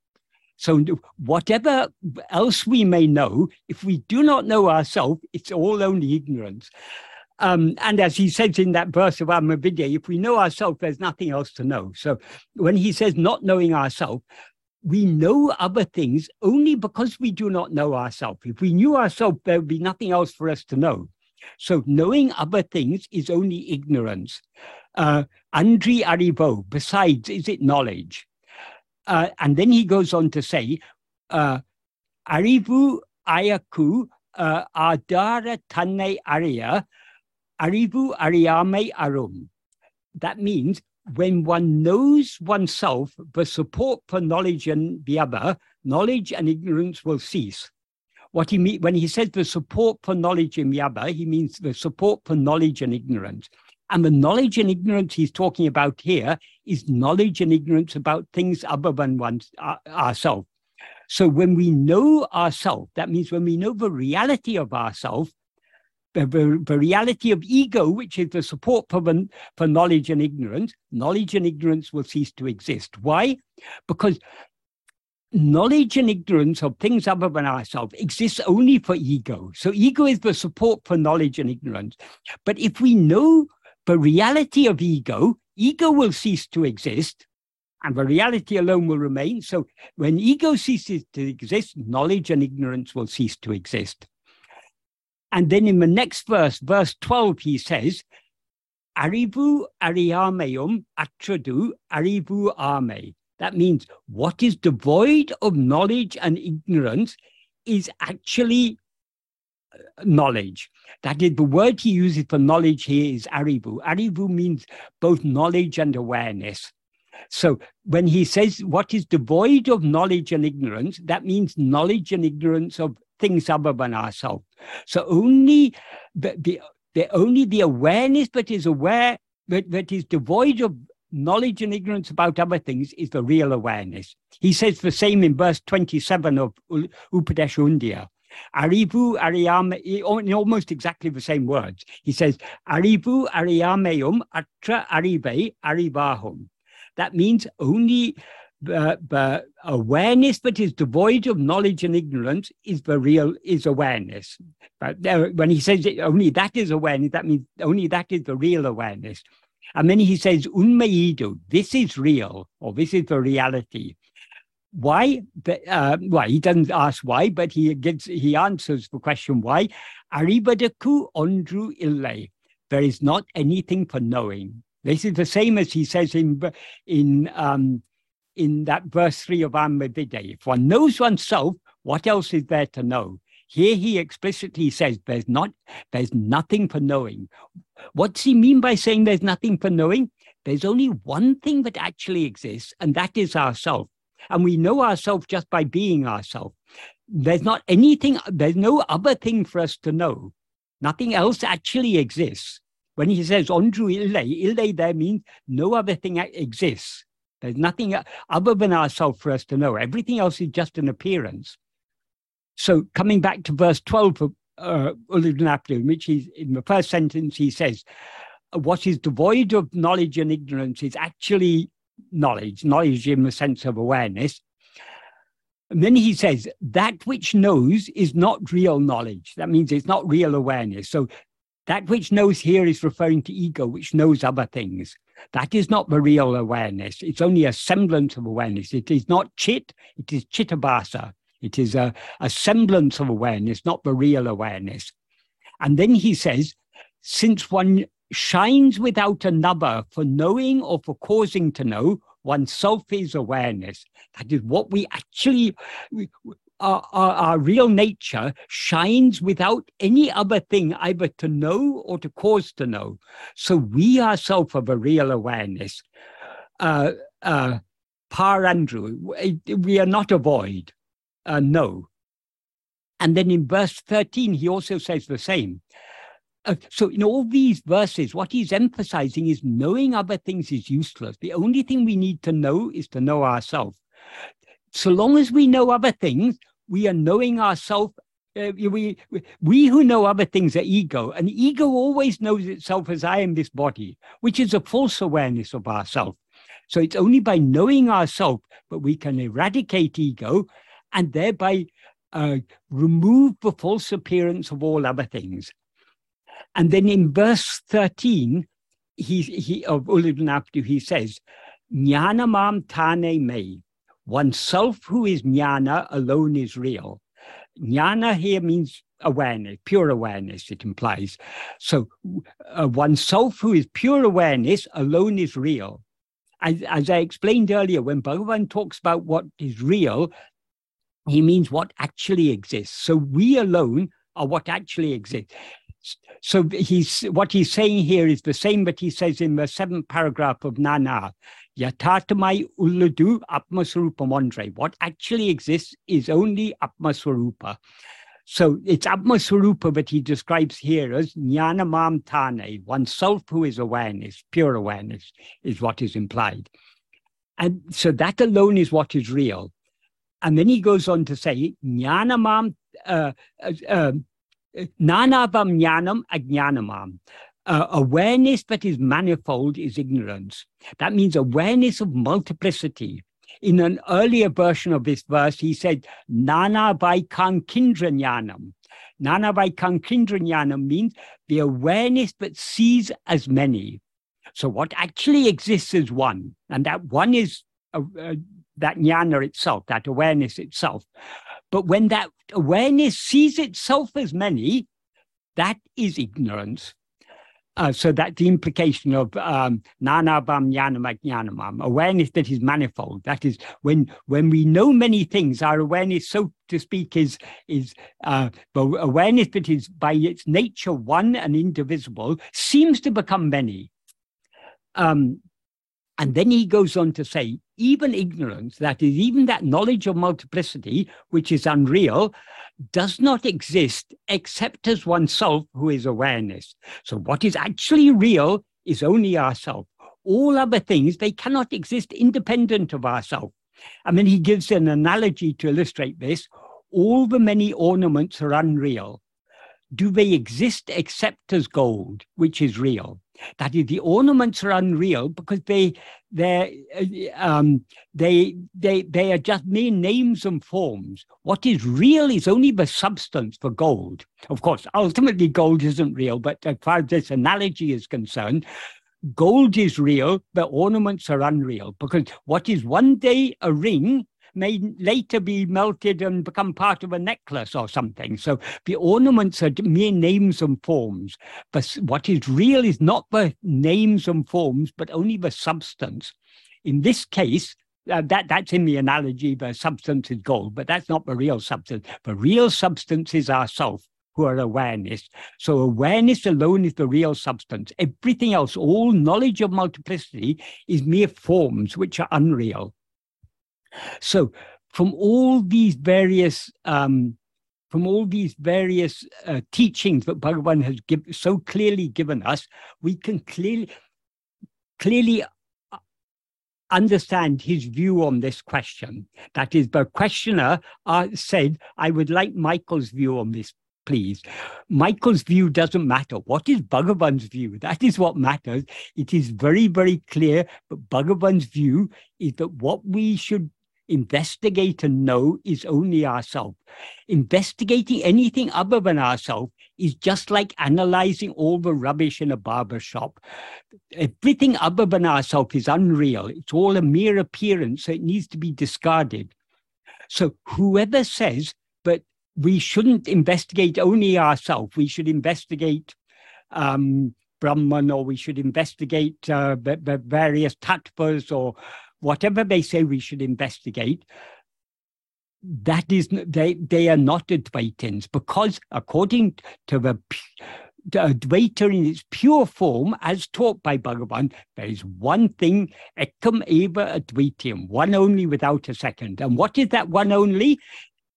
Speaker 1: So whatever else we may know, if we do not know ourselves, it's all only ignorance. Um, and as he says in that verse of Amavidya, if we know ourselves, there's nothing else to know. So when he says not knowing ourselves, we know other things only because we do not know ourselves. If we knew ourselves, there would be nothing else for us to know. So knowing other things is only ignorance. Uh, Andri Arivo, besides, is it knowledge? Uh, and then he goes on to say, uh, Arivu Ayaku uh, Adara Tanne Arya, Arivu Ariame Arum. That means when one knows oneself, the support for knowledge and the other, knowledge and ignorance will cease. What he mean when he says the support for knowledge in Yaba, he means the support for knowledge and ignorance. And the knowledge and ignorance he's talking about here is knowledge and ignorance about things other than one's, uh, ourselves. So when we know ourselves, that means when we know the reality of ourselves, the, the, the, reality of ego, which is the support for, for knowledge and ignorance, knowledge and ignorance will cease to exist. Why? Because knowledge and ignorance of things other than ourselves exists only for ego. So ego is the support for knowledge and ignorance. But if we know the reality of ego, ego will cease to exist and the reality alone will remain. So when ego ceases to exist, knowledge and ignorance will cease to exist. And then in the next verse, verse 12, he says, Arivu ariameum atradu arivu ame. That means what is devoid of knowledge and ignorance is actually uh, knowledge. That is the word he uses for knowledge here is arivu. Arivu means both knowledge and awareness. So when he says what is devoid of knowledge and ignorance, that means knowledge and ignorance of things other than ourselves. So only the, the, the only the awareness that is aware that, that is devoid of knowledge and ignorance about other things is the real awareness. He says the same in verse 27 of Upadesha Undiyar. Arivu Ariam, in almost exactly the same words. He says, Arivu Ariameum Atra Arive Arivahum. That means only the, awareness that is devoid of knowledge and ignorance is the real is awareness. But uh, when he says it, only that is awareness, that means only that is the real awareness. And then he says, Unmeidu, this is real, or this is the reality. Why? Uh, well, he doesn't ask why, but he gets he answers the question why. Aribadaku ondru ille. There is not anything for knowing. This is the same as he says in in um, in that verse three of Amavide. If one knows oneself, what else is there to know? Here he explicitly says there's not there's nothing for knowing. What's he mean by saying there's nothing for knowing? There's only one thing that actually exists, and that is ourself. And we know ourselves just by being ourself. There's not anything, there's no other thing for us to know. Nothing else actually exists. When he says Ondru Ille, Ille there means no other thing exists. There's nothing other than ourselves for us to know. Everything else is just an appearance. So coming back to verse 12 of uh, in which he's in the first sentence he says, what is devoid of knowledge and ignorance is actually knowledge, knowledge in the sense of awareness. And then he says, that which knows is not real knowledge. That means it's not real awareness. So that which knows here is referring to ego, which knows other things. That is not the real awareness. It's only a semblance of awareness. It is not chit, it is chitabhasa. It is a, a semblance of awareness, not the real awareness. And then he says, since one shines without another for knowing or for causing to know, oneself is awareness. That is what we actually, our, our, our, real nature shines without any other thing either to know or to cause to know. So we ourselves have a real awareness. Uh, uh, Par Andrew, we are not a void. Uh, no. And then in verse 13, he also says the same. Uh, so in all these verses, what he's emphasizing is knowing other things is useless. The only thing we need to know is to know ourselves. So long as we know other things, we are knowing ourselves. Uh, we, we who know other things are ego, and ego always knows itself as I am this body, which is a false awareness of ourself. So it's only by knowing ourself that we can eradicate ego and thereby uh, remove the false appearance of all other things. And then in verse 13 he, he, of Ulladu Narpadu, he says, Jnana mam tane me, oneself who is jnana alone is real. Jnana here means awareness, pure awareness, it implies. So uh, oneself who is pure awareness alone is real. As, as I explained earlier, when Bhagavan talks about what is real, he means what actually exists. So we alone are what actually exists. So he's what he's saying here is the same that he says in the seventh paragraph of Nan Yar. Yatatmai uladu atmaswarupa mondre. What actually exists is only atmaswarupa. So it's atmaswarupa that he describes here as jnanamam tane, oneself who is awareness, pure awareness, is what is implied. And so that alone is what is real. And then he goes on to say, jnanamam, uh, uh, um, Nanavam jnanam ajnanamam. Uh, awareness that is manifold is ignorance. That means awareness of multiplicity. In an earlier version of this verse, he said, Nana vai kankindra jnanam. Nana vai kankindra means the awareness that sees as many. So what actually exists is one, and that one is uh, uh, that jnana itself, that awareness itself. But when that awareness sees itself as many, that is ignorance. Uh, so that's the implication of um, nanabam jnanam awareness that is manifold. That is when when we know many things, our awareness, so to speak, is is uh, awareness that is by its nature one and indivisible, seems to become many. Um, and then he goes on to say, even ignorance, that is, even that knowledge of multiplicity, which is unreal, does not exist except as oneself who is awareness. So what is actually real is only ourself. All other things, they cannot exist independent of ourself. I mean, he gives an analogy to illustrate this. All the many ornaments are unreal. Do they exist except as gold, which is real? That is, the ornaments are unreal because they they um, they they they are just mere names and forms. What is real is only the substance for gold. Of course, ultimately, gold isn't real, but as far as this analogy is concerned, gold is real, but ornaments are unreal because what is one day a ring may later be melted and become part of a necklace or something. So the ornaments are mere names and forms. But what is real is not the names and forms, but only the substance. In this case, uh, that that's in the analogy the substance is gold but that's not the real substance the real substance is ourself who are awareness so awareness alone is the real substance everything else all knowledge of multiplicity is mere forms which are unreal so from all these various um, from all these various uh, teachings that Bhagavan has give, so clearly given us, we can clearly clearly understand his view on this question. That is, the questioner uh, said, I would like Michael's view on this, please. Michael's view doesn't matter. What is Bhagavan's view? That is what matters. It is very, very clear, but Bhagavan's view is that what we should investigate and know is only ourselves. Investigating anything other than ourselves is just like analyzing all the rubbish in a barber shop. Everything other than ourselves is unreal. It's all a mere appearance, so it needs to be discarded. So whoever says that we shouldn't investigate only ourselves, we should investigate um, Brahman or we should investigate uh, the, the various tattvas or whatever they say we should investigate, that is they they are not Advaitins because according to the the Advaita in its pure form, as taught by Bhagavan, there is one thing, ekam eva advitiyam, one only without a second. And what is that one only?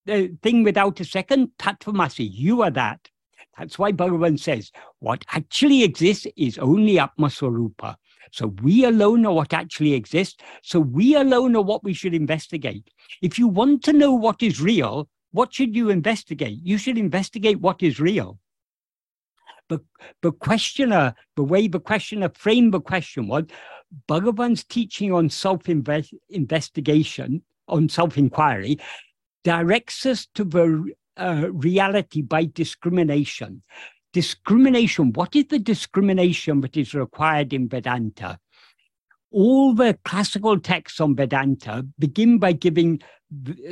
Speaker 1: The thing without a second, tattvamasi, you are that. That's why Bhagavan says, what actually exists is only Atmaswarupa. So we alone are what actually exists. So we alone are what we should investigate. If you want to know what is real, what should you investigate? You should investigate what is real. But the questioner, the way the questioner framed the question was Bhagavan's teaching on self investigation, on self inquiry, directs us to the uh, reality by discrimination discrimination. What is the discrimination that is required in Vedanta? All the classical texts on Vedanta begin by giving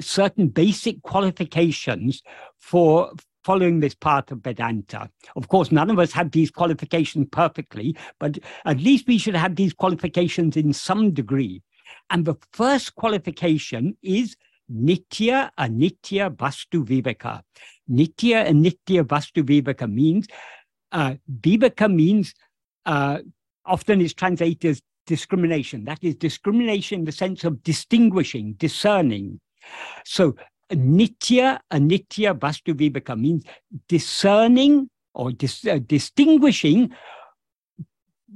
Speaker 1: certain basic qualifications for following this path of Vedanta. Of course, none of us have these qualifications perfectly, but at least we should have these qualifications in some degree. And the first qualification is Nitya Anitya Vastu Viveka. Nitya Anitya Vastu Viveka means, uh, Viveka means, uh, often is translated as discrimination. That is discrimination in the sense of distinguishing, discerning. So Nitya Anitya Vastu Viveka means discerning or dis, uh, distinguishing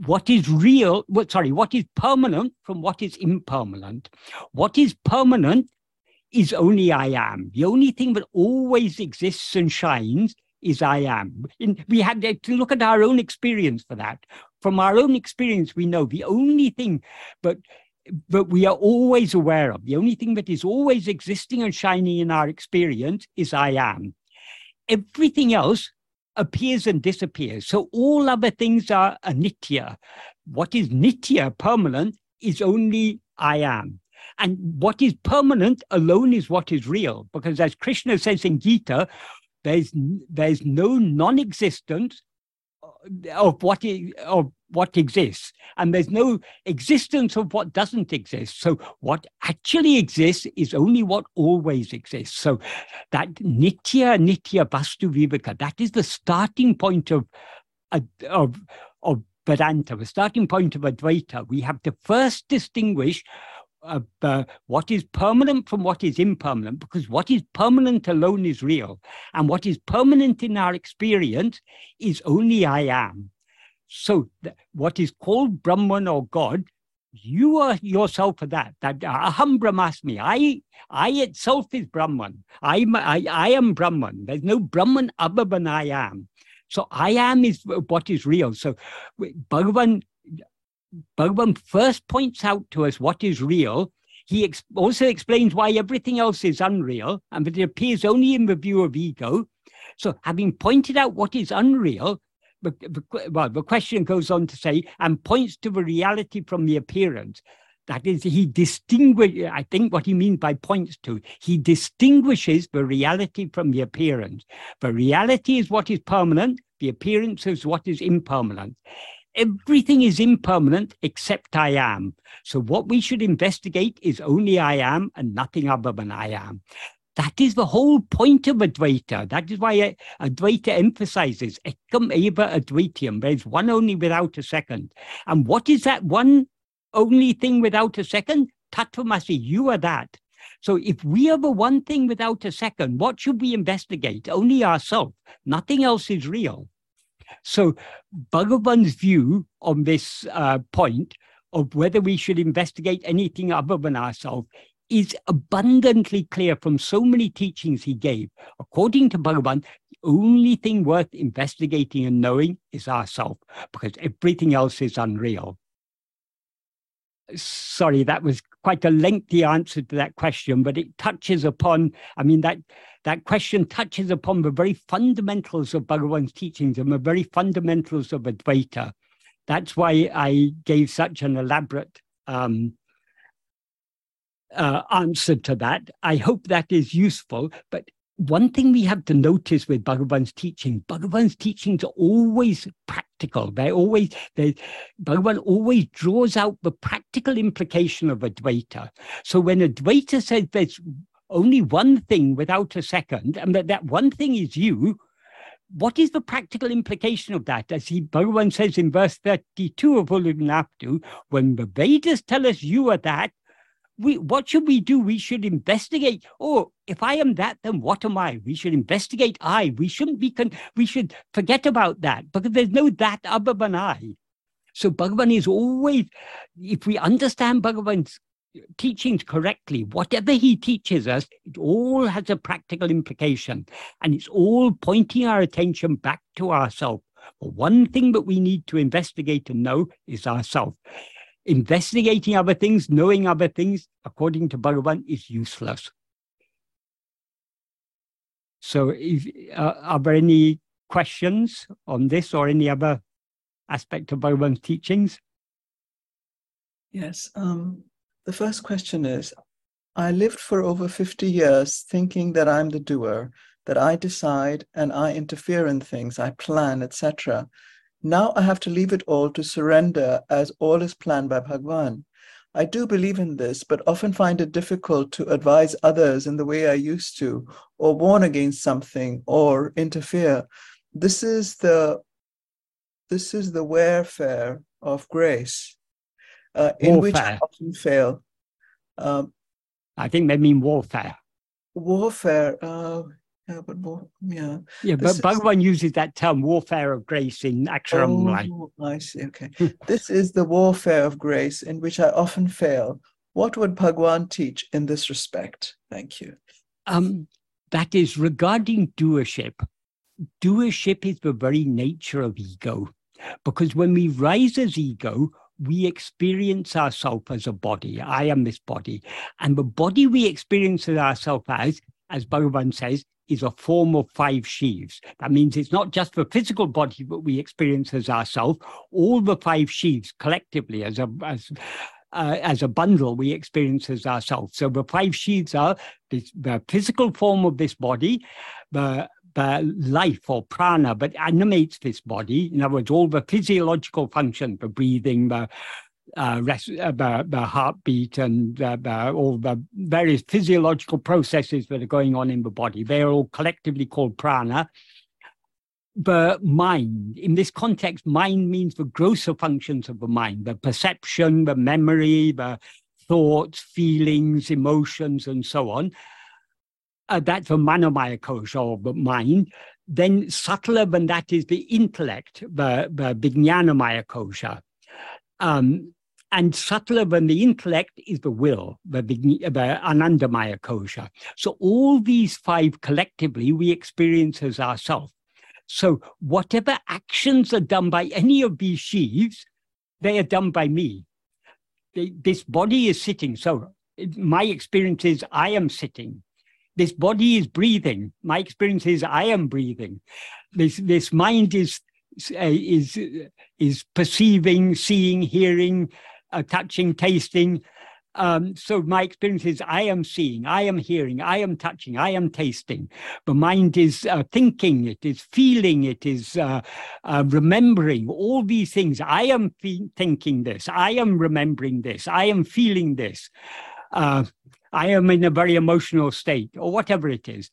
Speaker 1: what is real, sorry, what is permanent from what is impermanent. What is permanent is only I am. The only thing that always exists and shines is I am. And we have to look at our own experience for that. From our own experience, we know the only thing but but we are always aware of, the only thing that is always existing and shining in our experience is I am. Everything else appears and disappears. So all other things are anitya. What is nitya, permanent, is only I am. And what is permanent alone is what is real. Because as Krishna says in Gita, there's, there's no non existence uh, of what, of what exists. And there's no existence of what doesn't exist. So what actually exists is only what always exists. So that nitya, nitya vastu viveka, that is the starting point of, of, of Vedanta, the starting point of Advaita. We have to first distinguish uh, what is permanent from what is impermanent, because what is permanent alone is real. And what is permanent in our experience is only I am. So, what is called Brahman or God, you are yourself for that. That aham brahmasmi. I, I itself is Brahman. I, I, I am Brahman. There's no Brahman other than I am. So I am is what is real. So Bhagavan Bhagavan first points out to us what is real. He ex- also explains why everything else is unreal and that it appears only in the view of ego. So, having pointed out what is unreal, well, the question goes on to say, and points to the reality from the appearance. That is, he distinguishes, I think what he means by points to, he distinguishes the reality from the appearance. The reality is what is permanent, the appearance is what is impermanent everything is impermanent except I am. So what we should investigate is only I am and nothing other than I am. That is the whole point of Advaita. That is why uh, Advaita emphasizes ekam eva advitiyam. There is one only without a second. And what is that one only thing without a second? Tattvamasi, you are that. So if we are the one thing without a second, what should we investigate? Only ourselves. Nothing else is real. So Bhagavan's view on this uh, point of whether we should investigate anything other than ourselves is abundantly clear from so many teachings he gave. According to Bhagavan, the only thing worth investigating and knowing is ourself, because everything else is unreal. Sorry, that was quite a lengthy answer to that question, but it touches upon, I mean, that that question touches upon the very fundamentals of Bhagavan's teachings and the very fundamentals of Advaita. That's why I gave such an elaborate um, uh, answer to that. I hope that is useful. But one thing we have to notice with Bhagavan's teaching, Bhagavan's teachings are always practical. They always, they, Bhagavan always draws out the practical implication of Advaita. So when Advaita says there's only one thing without a second, and that, that one thing is you, what is the practical implication of that? As he Bhagavan says in verse 32 of Ulladu Narpadu, when the Vedas tell us you are that, we what should we do? We should investigate. Oh, if I am that, then what am I? We should investigate I. We shouldn't be con- we should forget about that because there's no that other than I. So Bhagavan is always, if we understand Bhagavan's teachings correctly, whatever he teaches us, it all has a practical implication. And it's all pointing our attention back to ourselves. One thing that we need to investigate and know is ourselves. Investigating other things, knowing other things, according to Bhagavan, is useless. So, if, uh, are there any questions on this or any other aspect of Bhagavan's teachings?
Speaker 2: Yes. Um, the first question is I lived for over 50 years thinking that I'm the doer, that I decide and I interfere in things, I plan, etc. Now I have to leave it all to surrender as all is planned by Bhagwan. I do believe in this, but often find it difficult to advise others in the way I used to, or warn against something, or interfere. This is the this is the warfare of grace uh, in which I often fail.
Speaker 1: Um, I think they mean warfare.
Speaker 2: Warfare. Uh, yeah, but yeah.
Speaker 1: Yeah, but Bhagavan uses that term warfare of grace in Aksharam.
Speaker 2: Oh, I see. Okay. this is the warfare of grace in which I often fail. What would Bhagwan teach in this respect? Thank you.
Speaker 1: Um, that is regarding doership. Doership is the very nature of ego. Because when we rise as ego, we experience ourselves as a body. I am this body. And the body we experience ourselves as, as Bhagavan says, is a form of five sheaves. That means it's not just the physical body that we experience as ourselves, all the five sheaves collectively as a as uh, as a bundle we experience as ourselves. So the five sheaves are this, the physical form of this body, the the life or prana, but animates this body. In other words, all the physiological function, the breathing, the uh, rest, uh, the, the, heartbeat, and uh, the, all the various physiological processes that are going on in the body. They are all collectively called prana. The mind, in this context, mind means the grosser functions of the mind, the perception, the memory, the thoughts, feelings, emotions, and so on uh, that's the manomaya kosha or mind. Then subtler than that is the intellect, the, the vijnanamaya kosha. Um, and subtler than the intellect is the will, the, the anandamaya kosha. So all these five collectively we experience as ourselves. So whatever actions are done by any of these sheaves, they are done by me. They, this body is sitting. So my experience is I am sitting this body is breathing. My experience is I am breathing. This this mind is uh, is is perceiving, seeing, hearing, uh, touching, tasting. Um, so my experience is I am seeing, I am hearing, I am touching, I am tasting. The mind is uh, thinking, it is feeling, it is uh, uh, remembering all these things. I am thinking this, I am remembering this, I am feeling this. I am in a very emotional state, or whatever it is.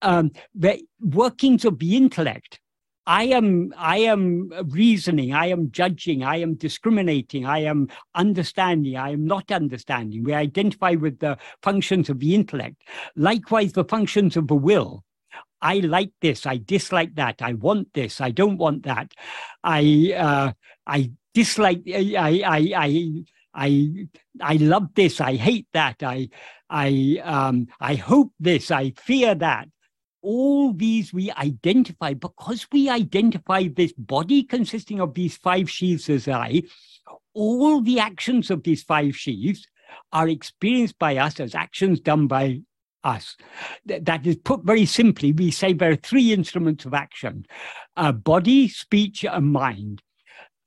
Speaker 1: Um, the workings of the intellect. I am, I am reasoning, I am judging, I am discriminating, I am understanding, I am not understanding. We identify with the functions of the intellect. Likewise, the functions of the will. I like this, I dislike that, I want this, I don't want that. I, uh, I dislike, I, I, I I I love this, I hate that, I I um, I hope this, I fear that. All these we identify because we identify this body consisting of these five sheaths as I, all the actions of these five sheaths are experienced by us as actions done by us. That is put very simply, we say there are three instruments of action uh, body, speech, and mind.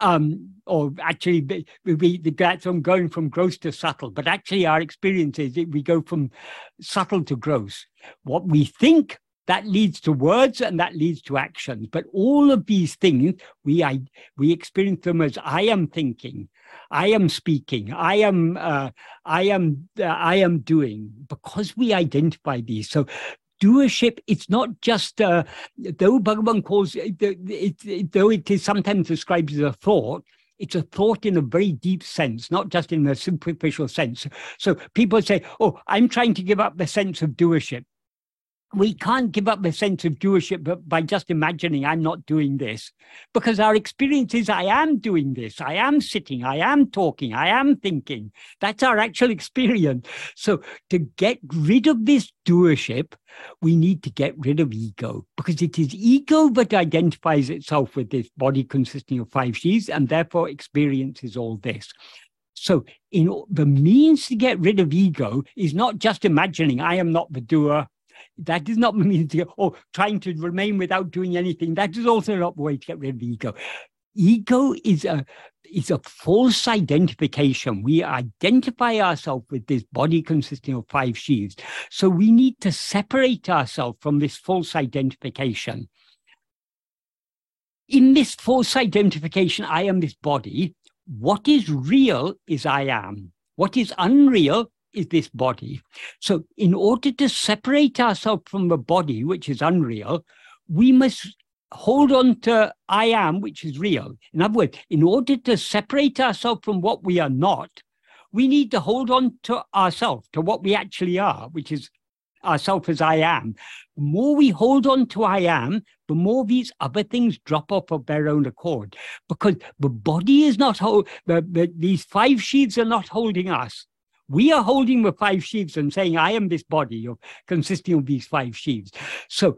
Speaker 1: Um, or actually, we, we that's from going from gross to subtle, but actually, our experience is that we go from subtle to gross. What we think that leads to words and that leads to actions. But all of these things, we I, we experience them as I am thinking, I am speaking, I am uh, I am uh, I am doing because we identify these. So doership it's not just uh, though bhagavan calls it, it, it, though it is sometimes described as a thought it's a thought in a very deep sense, not just in a superficial sense. So people say, Oh, I'm trying to give up the sense of doership we can't give up the sense of doership by just imagining I'm not doing this, because our experience is I am doing this, I am sitting, I am talking, I am thinking. That's our actual experience. So to get rid of this doership, we need to get rid of ego, because it is ego that identifies itself with this body consisting of five sheaths, and therefore experiences all this. So, in the means to get rid of ego is not just imagining I am not the doer, that does not mean to, oh, trying to remain without doing anything. That is also not the way to get rid of ego. Ego is a is a false identification. We identify ourselves with this body consisting of five sheaths. So we need to separate ourselves from this false identification. In this false identification, I am this body. What is real is I am. What is unreal is this body. So, in order to separate ourselves from the body, which is unreal, we must hold on to I am, which is real. In other words, in order to separate ourselves from what we are not, we need to hold on to ourselves, to what we actually are, which is ourself as I am. The more we hold on to I am, the more these other things drop off of their own accord. Because the body is not hold the, the, these five sheaths are not holding us. We are holding the five sheaves and saying, I am this body of, consisting of these five sheaves. So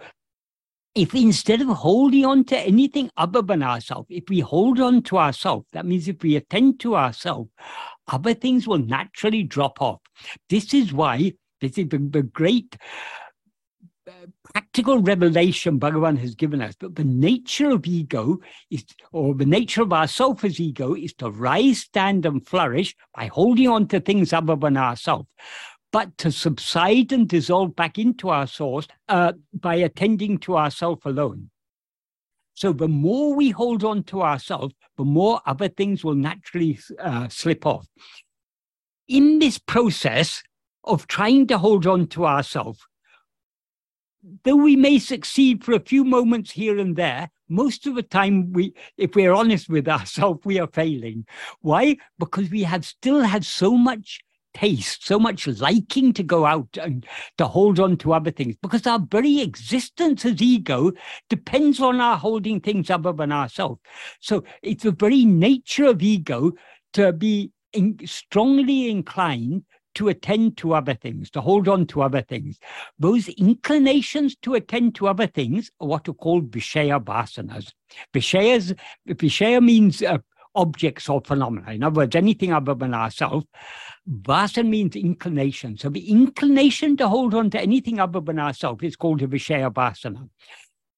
Speaker 1: if instead of holding on to anything other than ourselves, if we hold on to ourselves, that means if we attend to ourselves, other things will naturally drop off. This is why this is the, the great practical revelation Bhagavan has given us. But the nature of ego is, or the nature of our self as ego is to rise, stand, and flourish by holding on to things other than ourself. But to subside and dissolve back into our source uh, by attending to ourself alone. So the more we hold on to ourselves, the more other things will naturally uh, slip off. In this process of trying to hold on to ourselves, though we may succeed for a few moments here and there, most of the time we if we're honest with ourselves we are failing. Why? Because we have still had so much taste so much liking to go out and to hold on to other things because our very existence as ego depends on our holding things other than ourselves. So it's the very nature of ego to be in, strongly inclined to attend to other things, to hold on to other things. Those inclinations to attend to other things are what are called Vishaya Vasanas. Vishayas, Vishaya means uh, objects or phenomena. In other words, anything other than ourselves. Vasana means inclination. So the inclination to hold on to anything other than ourselves is called a Vishaya Vasana.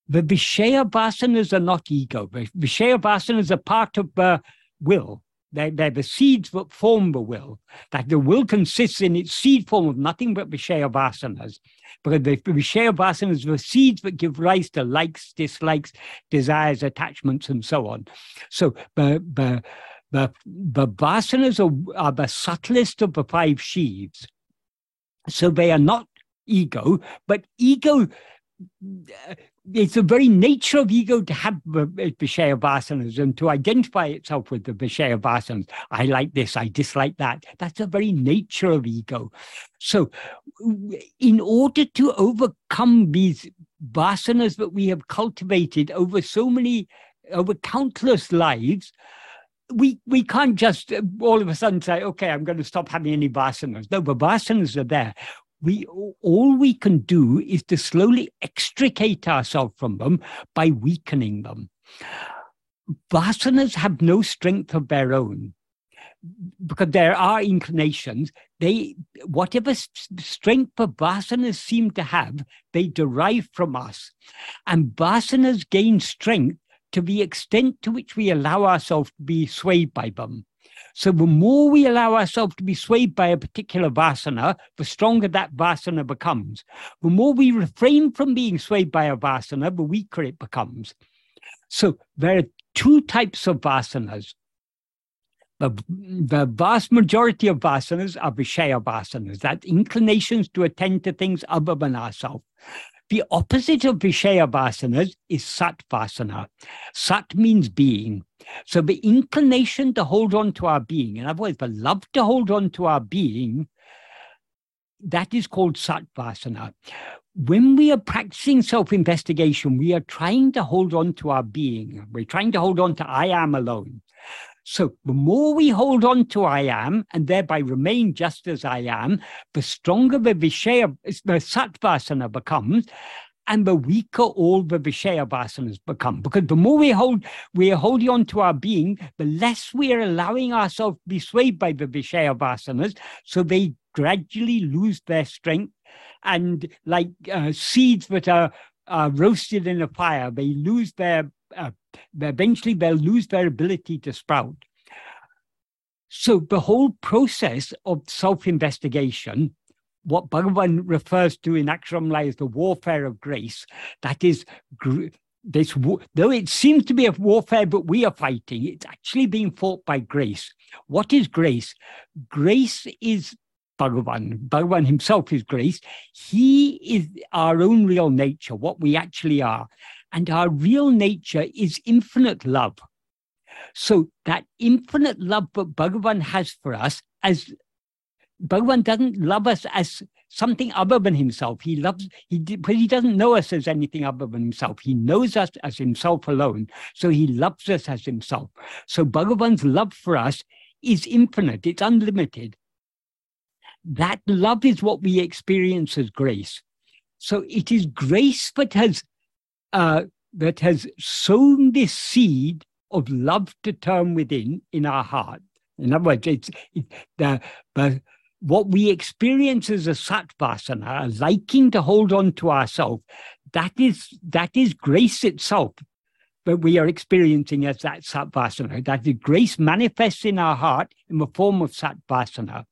Speaker 1: The Vishaya Vasanas are not ego. Vishaya Vasanas are part of the will. They're, they're the seeds that form the will. That the will consists in its seed form of nothing but Vishaya Vasanas. Because the Vishaya Vasanas are the seeds that give rise to likes, dislikes, desires, attachments, and so on. So the, the, the, the Vasanas are, are the subtlest of the five sheaves. So they are not ego, but ego it's the very nature of ego to have the Vishaya Vasanas and to identify itself with the Vishaya Vasanas. I like this, I dislike that. That's the very nature of ego. So, in order to overcome these vasanas that we have cultivated over so many, over countless lives, we we can't just uh, all of a sudden say, okay, I'm going to stop having any vasanas. No, but vasanas are there. We all we can do is to slowly extricate ourselves from them by weakening them. Vasanas have no strength of their own because there are inclinations. They whatever strength the vasanas seem to have, they derive from us, and vasanas gain strength to the extent to which we allow ourselves to be swayed by them. So the more we allow ourselves to be swayed by a particular vasana, the stronger that vasana becomes. The more we refrain from being swayed by a vasana, the weaker it becomes. So there are two types of vasanas. The, the vast majority of vasanas are Vishaya vasanas, that inclinations to attend to things other than ourselves. The opposite of Vishaya vasanas is Sat vasana. Sat means being. So the inclination to hold on to our being, in other words, the love to hold on to our being, that is called Sat vasana. When we are practicing self investigation, we are trying to hold on to our being. We're trying to hold on to I am alone. So the more we hold on to I am and thereby remain just as I am, the stronger the Vishaya, the Sattvasana becomes, and the weaker all the Vishaya vasanas become. Because the more we hold, we are holding on to our being, the less we are allowing ourselves to be swayed by the Vishaya vasanas, so they gradually lose their strength. And like uh, seeds that are uh, roasted in a fire, they lose their uh, eventually they'll lose their ability to sprout. So the whole process of self-investigation, what Bhagavan refers to in Aksharamala as the warfare of grace, that is this though it seems to be a warfare but we are fighting it's actually being fought by grace. What is grace? Grace is bhagavan. Bhagavan himself is grace. He is our own real nature what we actually are and our real nature is infinite love. So that infinite love that Bhagavan has for us, as Bhagavan doesn't love us as something other than himself. He loves, he, but he doesn't know us as anything other than himself. He knows us as himself alone. So he loves us as himself. So Bhagavan's love for us is infinite, it's unlimited. That love is what we experience as grace. So it is grace that has uh, that has sown this seed of love to turn within in our heart. In other words, it's it, the, what we experience as a satvasana, a liking to hold on to ourselves, that is that is grace itself that we are experiencing as that satvasana. That is grace manifests in our heart in the form of satvasana.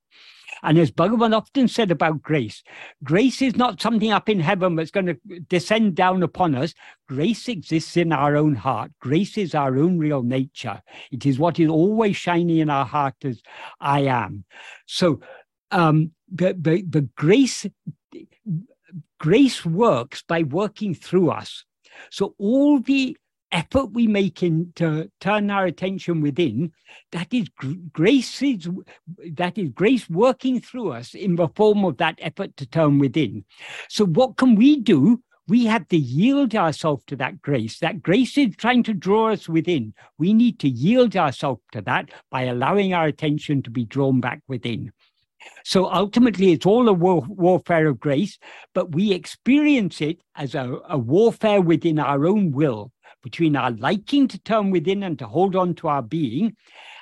Speaker 1: And as Bhagavan often said about grace, grace is not something up in heaven that's going to descend down upon us. Grace exists in our own heart. Grace is our own real nature. It is what is always shining in our heart as I am. So um, the, the, the grace, grace works by working through us. So all the effort we make in to turn our attention within, that is grace is that is grace working through us in the form of that effort to turn within. So what can we do? We have to yield ourselves to that grace. That grace is trying to draw us within. We need to yield ourselves to that by allowing our attention to be drawn back within. So ultimately, it's all a war, warfare of grace, but we experience it as a, a warfare within our own will between our liking to turn within and to hold on to our being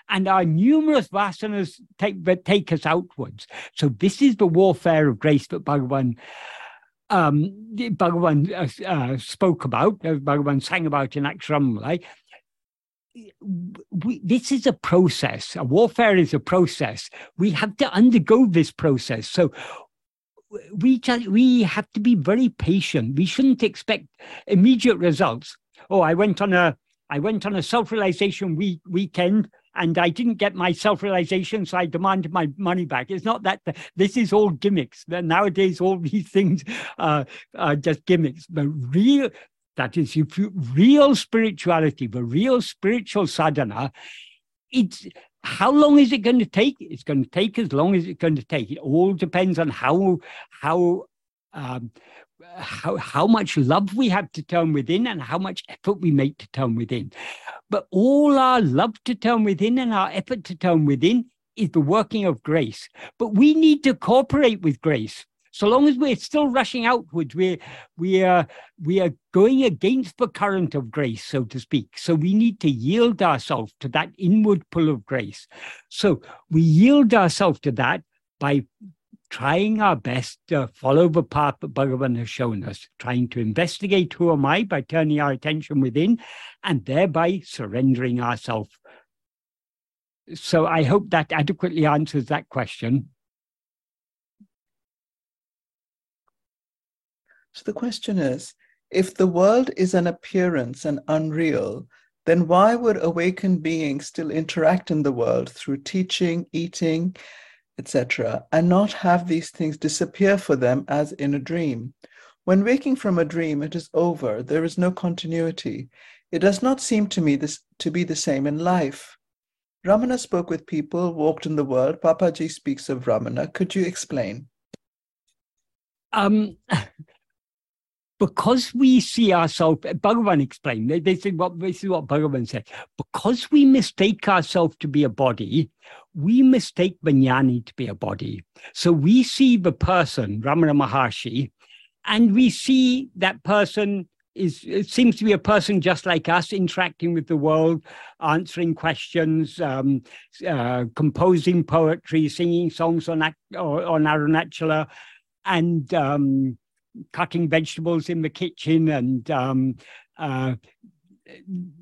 Speaker 1: and our numerous vasanas take, that take us outwards. So this is the warfare of grace that Bhagavan um, Bhagavan uh, uh, spoke about, uh, Bhagavan sang about in Aksharamala. This is a process. A warfare is a process. We have to undergo this process. So we we have to be very patient. We shouldn't expect immediate results oh, I went on a I went on a self-realization week weekend and I didn't get my self-realization, so I demanded my money back. It's not that this is all gimmicks. Nowadays, all these things are just gimmicks. But real that is, if you, real spirituality, the real spiritual sadhana, it's how long is it going to take? It's going to take as long as it's going to take. It all depends on how how um, how, how much love we have to turn within and how much effort we make to turn within. But all our love to turn within and our effort to turn within is the working of grace. But we need to cooperate with grace. So long as we're still rushing outwards, we're, we, are, we are going against the current of grace, so to speak. So we need to yield ourselves to that inward pull of grace. So we yield ourselves to that by trying our best to follow the path that Bhagavan has shown us, trying to investigate who am I by turning our attention within and thereby surrendering ourselves. So I hope that adequately answers that question.
Speaker 2: So the question is if the world is an appearance and unreal, then why would awakened beings still interact in the world through teaching, eating, etc., and not have these things disappear for them as in a dream. When waking from a dream, it is over, there is no continuity. It does not seem to me this, to be the same in life. Ramana spoke with people, walked in the world. Papaji speaks of Ramana. Could you explain?
Speaker 1: Um, because we see ourselves, Bhagavan explained, they, said what this is what Bhagavan said. Because we mistake ourselves to be a body, we mistake the jnani to be a body. So we see the person, Ramana Maharshi, and we see that person is seems to be a person just like us, interacting with the world, answering questions, um, uh, composing poetry, singing songs on on Arunachala, and um, cutting vegetables in the kitchen and um, uh,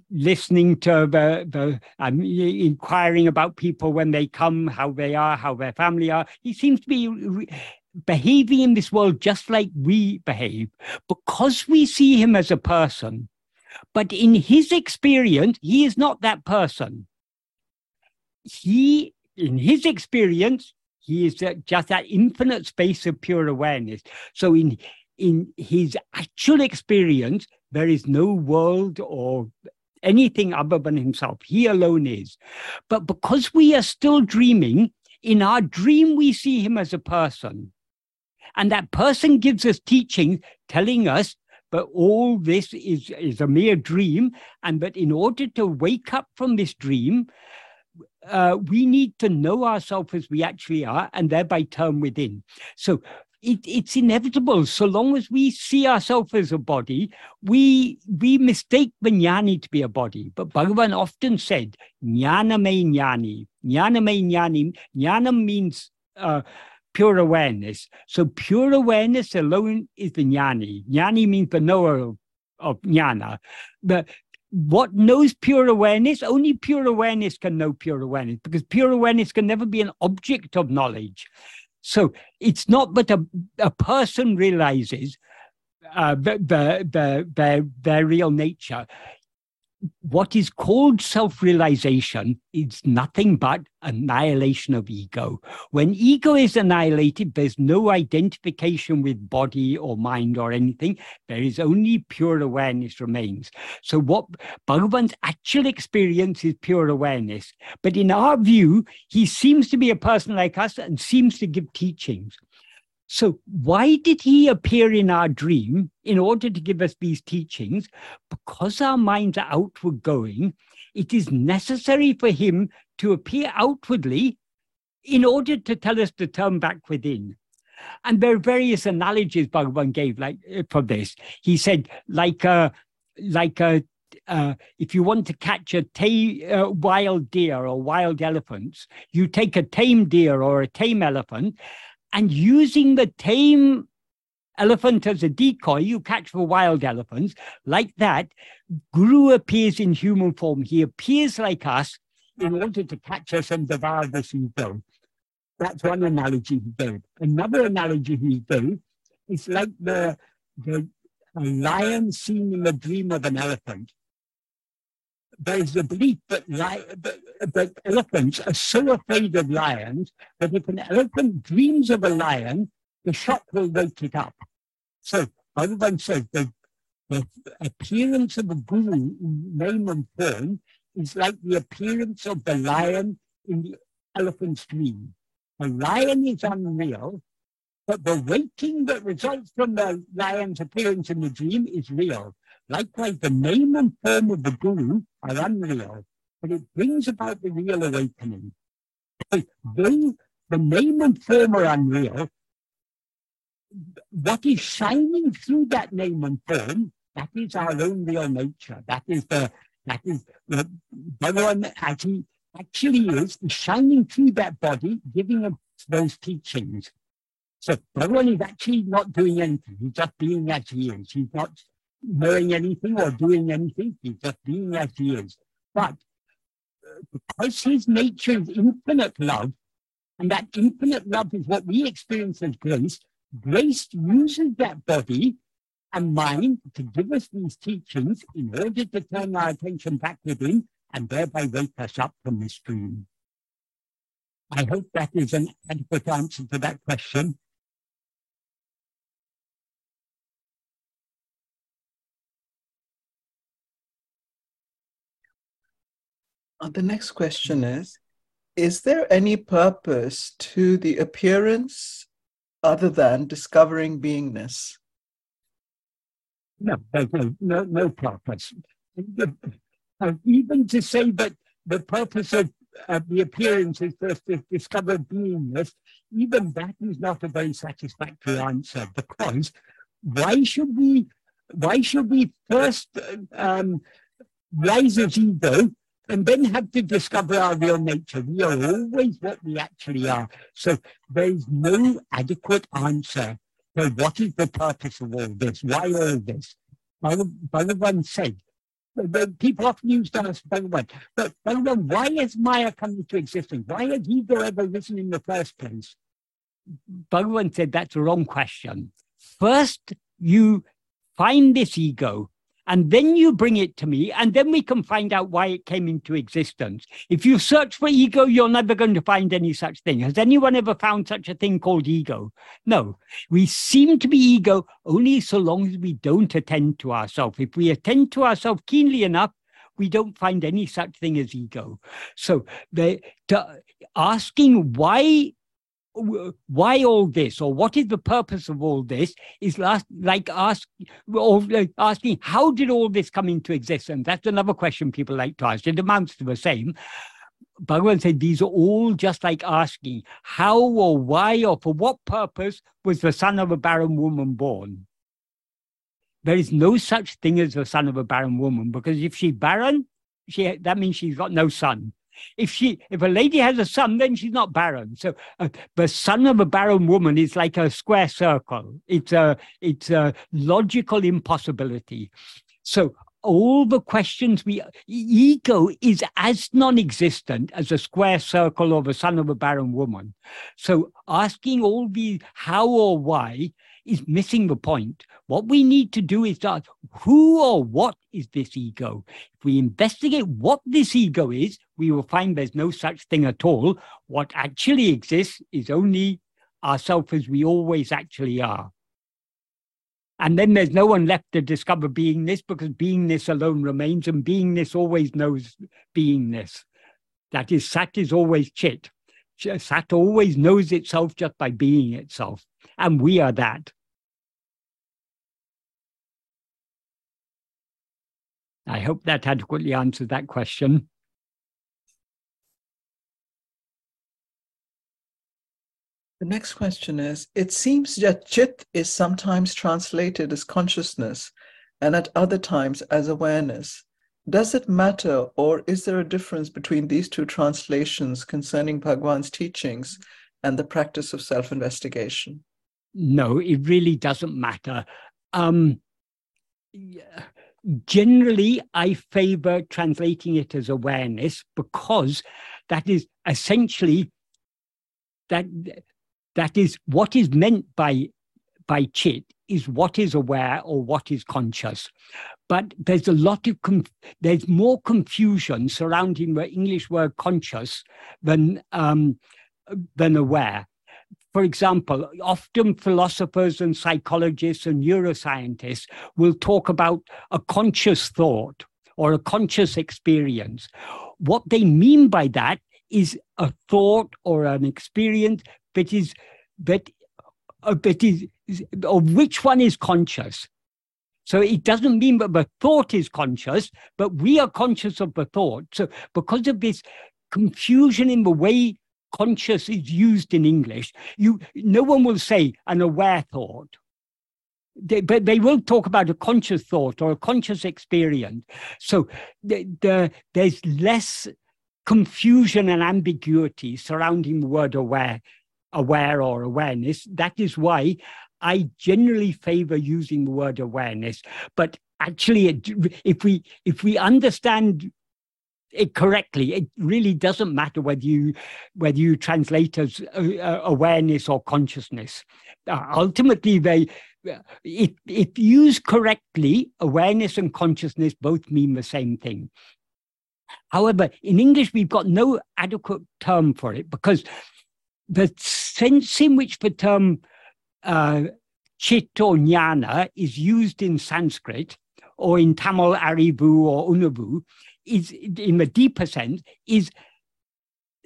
Speaker 1: listening to the, the um, inquiring about people when they come, how they are, how their family are. He seems to be re- behaving in this world just like we behave because we see him as a person. But in his experience, he is not that person. He, in his experience, he is just that infinite space of pure awareness. So in in his actual experience, there is no world or anything other than himself. He alone is. But because we are still dreaming, in our dream, we see him as a person. And that person gives us teaching telling us, but all this is, is a mere dream. And that in order to wake up from this dream, uh, we need to know ourselves as we actually are and thereby turn within. So it, it's inevitable. So long as we see ourselves as a body, we we mistake the jnani to be a body. But Bhagavan often said, jnana me jnani. Jnana me jnani. Jnana means uh, pure awareness. So pure awareness alone is the jnani. Jnani means the knower of, of jnana. But what knows pure awareness? Only pure awareness can know pure awareness because pure awareness can never be an object of knowledge. So it's not that a, a person realizes uh, the, the, the, their real nature what is called self realization is nothing but annihilation of ego. When ego is annihilated, there's no identification with body or mind or anything. There is only pure awareness remains. So, what Bhagavan's actual experience is pure awareness. But in our view, he seems to be a person like us and seems to give teachings. So, why did he appear in our dream in order to give us these teachings? Because our minds are outward going, it is necessary for him to appear outwardly in order to tell us to turn back within. And there are various analogies Bhagavan gave like uh, for this. He said, like a, like a, uh, if you want to catch a ta- uh, wild deer or wild elephants, you take a tame deer or a tame elephant and using the tame elephant as a decoy, you catch the wild elephants. Like that, Guru appears in human form. He appears like us in order to catch us and devour us and kill. That's one analogy he gave. Another analogy he gave is like the, the lion seen in the dream of an elephant there's a belief that, that, elephants are so afraid of lions that if an elephant dreams of a lion, the shock will wake it up. So Bhagavan says that the appearance of a guru in name and form is like the appearance of the lion in the elephant's dream. A lion is unreal, but the waking that results from the lion's appearance in the dream is real. Likewise, the name and form of the guru are unreal, but it brings about the real awakening. Though the name and form are unreal, what is shining through that name and form, that is our own real nature. That is the that is the Bhagavan actually, actually is shining through that body, giving us those teachings. So Bhagavan is actually not doing anything. He's just being as he is. He's not knowing anything or doing anything. He's just being as he is. But uh, because his nature is infinite love, and that infinite love is what we experience as grace, grace uses that body and mind to give us these teachings in order to turn our attention back within and thereby wake us up from this dream. I hope that is an adequate answer to that question.
Speaker 2: The next question is Is there any purpose to the appearance other than discovering beingness?
Speaker 1: No, no, no, no purpose. Uh, even to say that the purpose of uh, the appearance is first to discover beingness, even that is not a very satisfactory answer because why should we why should we first um, rise as ego and then have to discover our real nature. We are always what we actually are. So there is no adequate answer to what is the purpose of all this? Why all this? Bhagavan said, the people often use to ask Bhagavan, but Bhagavan, why has Maya come into existence? Why has ego ever risen in the first place? Bhagavan said that's a wrong question. First, you find this ego and then you bring it to me, and then we can find out why it came into existence. If you search for ego, you're never going to find any such thing. Has anyone ever found such a thing called ego? No. We seem to be ego only so long as we don't attend to ourselves. If we attend to ourselves keenly enough, we don't find any such thing as ego. So the, asking why why all this? Or what is the purpose of all this? Is last, like ask or like asking how did all this come into existence? That's another question people like to ask. It amounts to the same. Bhagavan said these are all just like asking how or why or for what purpose was the son of a barren woman born? There is no such thing as the son of a barren woman because if she's barren she that means she's got no son if she, if a lady has a son, then she's not barren. So uh, the son of a barren woman is like a square circle. It's a, it's a logical impossibility. So all the questions we ego is as non-existent as a square circle or the son of a barren woman so asking all the how or why is missing the point. What we need to do is ask who or what is this ego? If we investigate what this ego is, we will find there's no such thing at all. What actually exists is only ourselves as we always actually are. And then there's no one left to discover beingness because beingness alone remains, and beingness always knows beingness. That is, Sat is always Chit. Sat always knows itself just by being itself and we are that. I hope that adequately answers that question.
Speaker 2: The next question is It seems that chit is sometimes translated as consciousness and at other times as awareness. Does it matter, or is there a difference between these two translations concerning Bhagavan's teachings and the practice of self investigation?
Speaker 1: No, it really doesn't matter. Um, generally, I favor translating it as awareness because that is essentially that that is what is meant by by chit is what is aware or what is conscious but there's a lot of there's more confusion surrounding the english word conscious than um, than aware for example, often philosophers and psychologists and neuroscientists will talk about a conscious thought or a conscious experience. What they mean by that is a thought or an experience that is that uh, but is, of which one is conscious. So it doesn't mean that the thought is conscious, but we are conscious of the thought. So because of this confusion in the way conscious is used in English, you no one will say an aware thought. They, but they will talk about a conscious thought or a conscious experience. So the, the, there's less confusion and ambiguity surrounding the word aware, aware or awareness. That is why I generally favor using the word awareness. But actually, it, if we if we understand it correctly, it really doesn't matter whether you whether you translate as uh, awareness or consciousness. Uh, ultimately, they if if used correctly, awareness and consciousness both mean the same thing. However, in English, we've got no adequate term for it because the sense in which the term uh, chit or jnana is used in Sanskrit or in Tamil Arivu or Unarvu is in the deeper sense is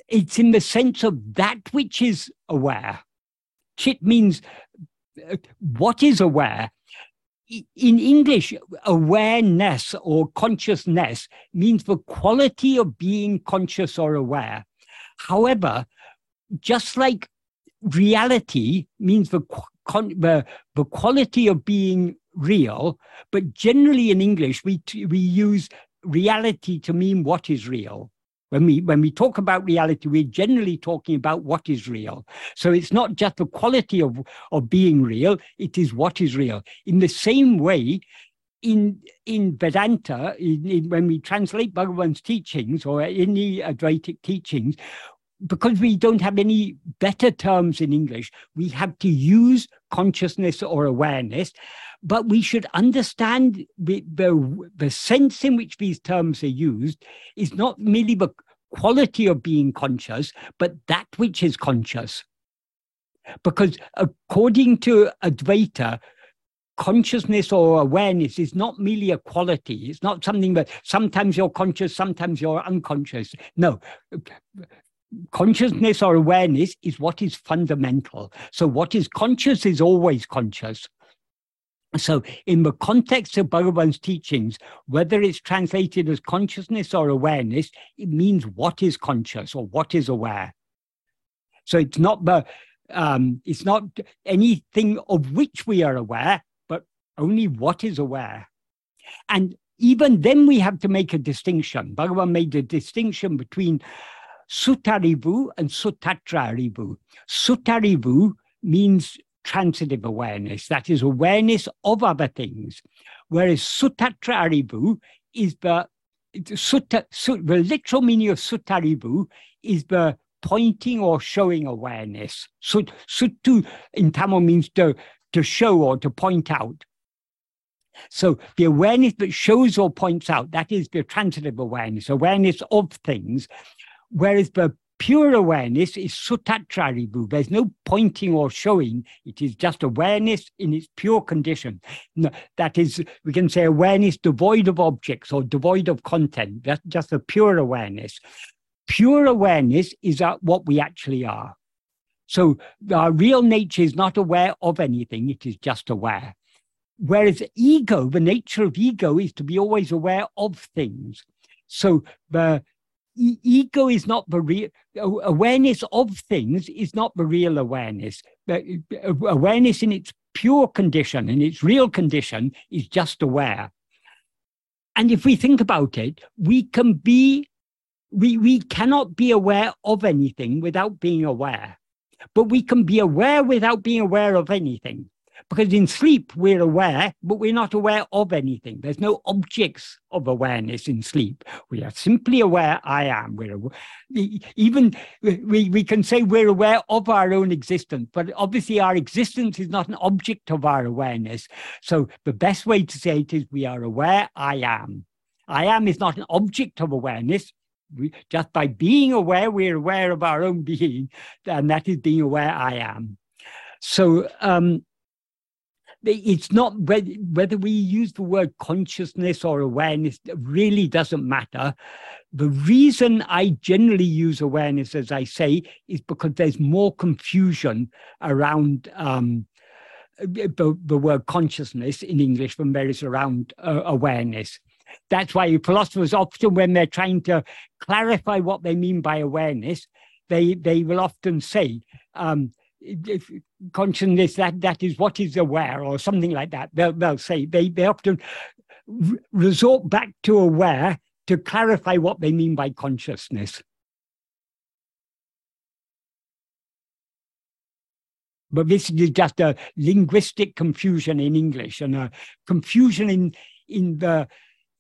Speaker 1: it's in the sense of that which is aware. Chit means uh, what is aware. In English, awareness or consciousness means the quality of being conscious or aware. However, just like reality means the, the, the quality of being real, but generally in English, we, we use reality to mean what is real. When we when we talk about reality, we're generally talking about what is real. So it's not just the quality of, of being real, it is what is real. In the same way, in in Vedanta, in, in, when we translate Bhagavan's teachings or any Advaitic teachings, because we don't have any better terms in English, we have to use consciousness or awareness but we should understand the, the, the sense in which these terms are used is not merely the quality of being conscious, but that which is conscious. Because according to Advaita, consciousness or awareness is not merely a quality. It's not something that sometimes you're conscious, sometimes you're unconscious. No. Consciousness or awareness is what is fundamental. So, what is conscious is always conscious. So, in the context of Bhagavan's teachings, whether it's translated as consciousness or awareness, it means what is conscious or what is aware. So, it's not the um, it's not anything of which we are aware, but only what is aware. And even then, we have to make a distinction. Bhagavan made a distinction between Sutarivu and Sutatrarivu. Sutarivu means transitive awareness, that is awareness of other things. Whereas sutatra is the sutta, sut, the literal meaning of sutarivu is the pointing or showing awareness. Sut, suttu in Tamil means to, to show or to point out. So the awareness that shows or points out, that is the transitive awareness, awareness of things. Whereas the Pure awareness is sutatrarivu. There's no pointing or showing. It is just awareness in its pure condition. That is, we can say awareness devoid of objects or devoid of content. That's just a pure awareness. Pure awareness is what we actually are. So our real nature is not aware of anything, it is just aware. Whereas ego, the nature of ego is to be always aware of things. So the ego is not the real awareness of things is not the real awareness. Uh, awareness in its pure condition in its real condition is just aware. And if we think about it we can be we we cannot be aware of anything without being aware. But we can be aware without being aware of anything because in sleep, we're aware, but we're not aware of anything. There's no objects of awareness in sleep. We are simply aware, I am. We're even we, we can say we're aware of our own existence, but obviously our existence is not an object of our awareness. So the best way to say it is we are aware, I am. I am is not an object of awareness. We, just by being aware, we're aware of our own being, and that is being aware I am. So um, it's not whether, whether we use the word consciousness or awareness really doesn't matter. The reason I generally use awareness, as I say, is because there's more confusion around um, the, the word consciousness in English than there is around uh, awareness. That's why philosophers often, when they're trying to clarify what they mean by awareness, they they will often say um, consciousness that that is what is aware or something like that. They'll they'll say they they often resort back to aware to clarify what they mean by consciousness. But this is just a linguistic confusion in English and a confusion in in the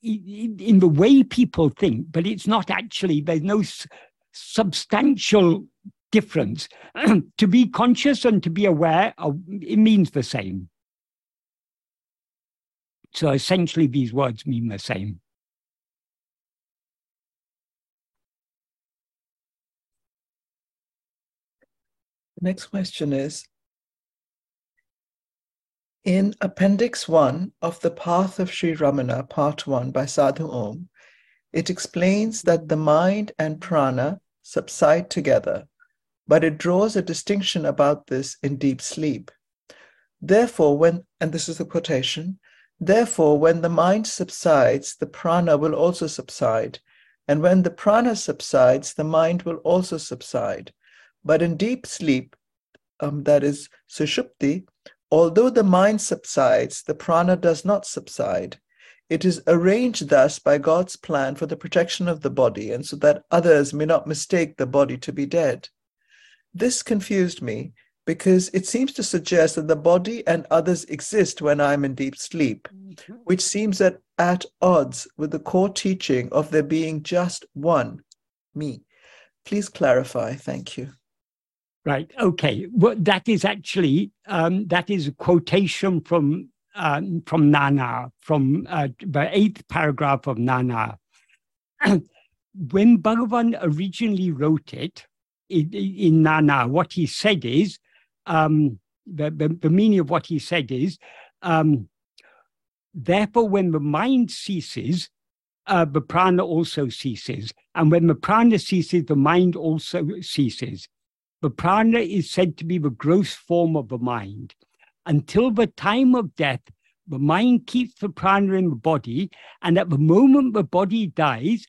Speaker 1: in, in the way people think, but it's not actually, there's no s- substantial difference. to be conscious and to be aware, of, it means the same. So essentially, these words mean the same.
Speaker 2: The next question is in Appendix 1 of The Path of Sri Ramana, Part 1 by Sadhu Om, it explains that the mind and prana subside together, but it draws a distinction about this in deep sleep. Therefore, when, and this is the quotation, therefore, when the mind subsides, the prana will also subside, and when the prana subsides, the mind will also subside. But in deep sleep, um, that is sushupti, Although the mind subsides, the prana does not subside. It is arranged thus by God's plan for the protection of the body and so that others may not mistake the body to be dead. This confused me because it seems to suggest that the body and others exist when I'm in deep sleep, mm-hmm. which seems at, at odds with the core teaching of there being just one, me. Please clarify. Thank you.
Speaker 1: Right. Okay. Well, that is actually um, that is a quotation from um, from Nan Yar, from uh, the eighth paragraph of Nan Yar. when Bhagavan originally wrote it in, Nan Yar, what he said is um, the, the, the meaning of what he said is um, therefore when the mind ceases uh, the prana also ceases. And when the prana ceases the mind also ceases. The prana is said to be the gross form of the mind. Until the time of death, the mind keeps the prana in the body, and at the moment the body dies,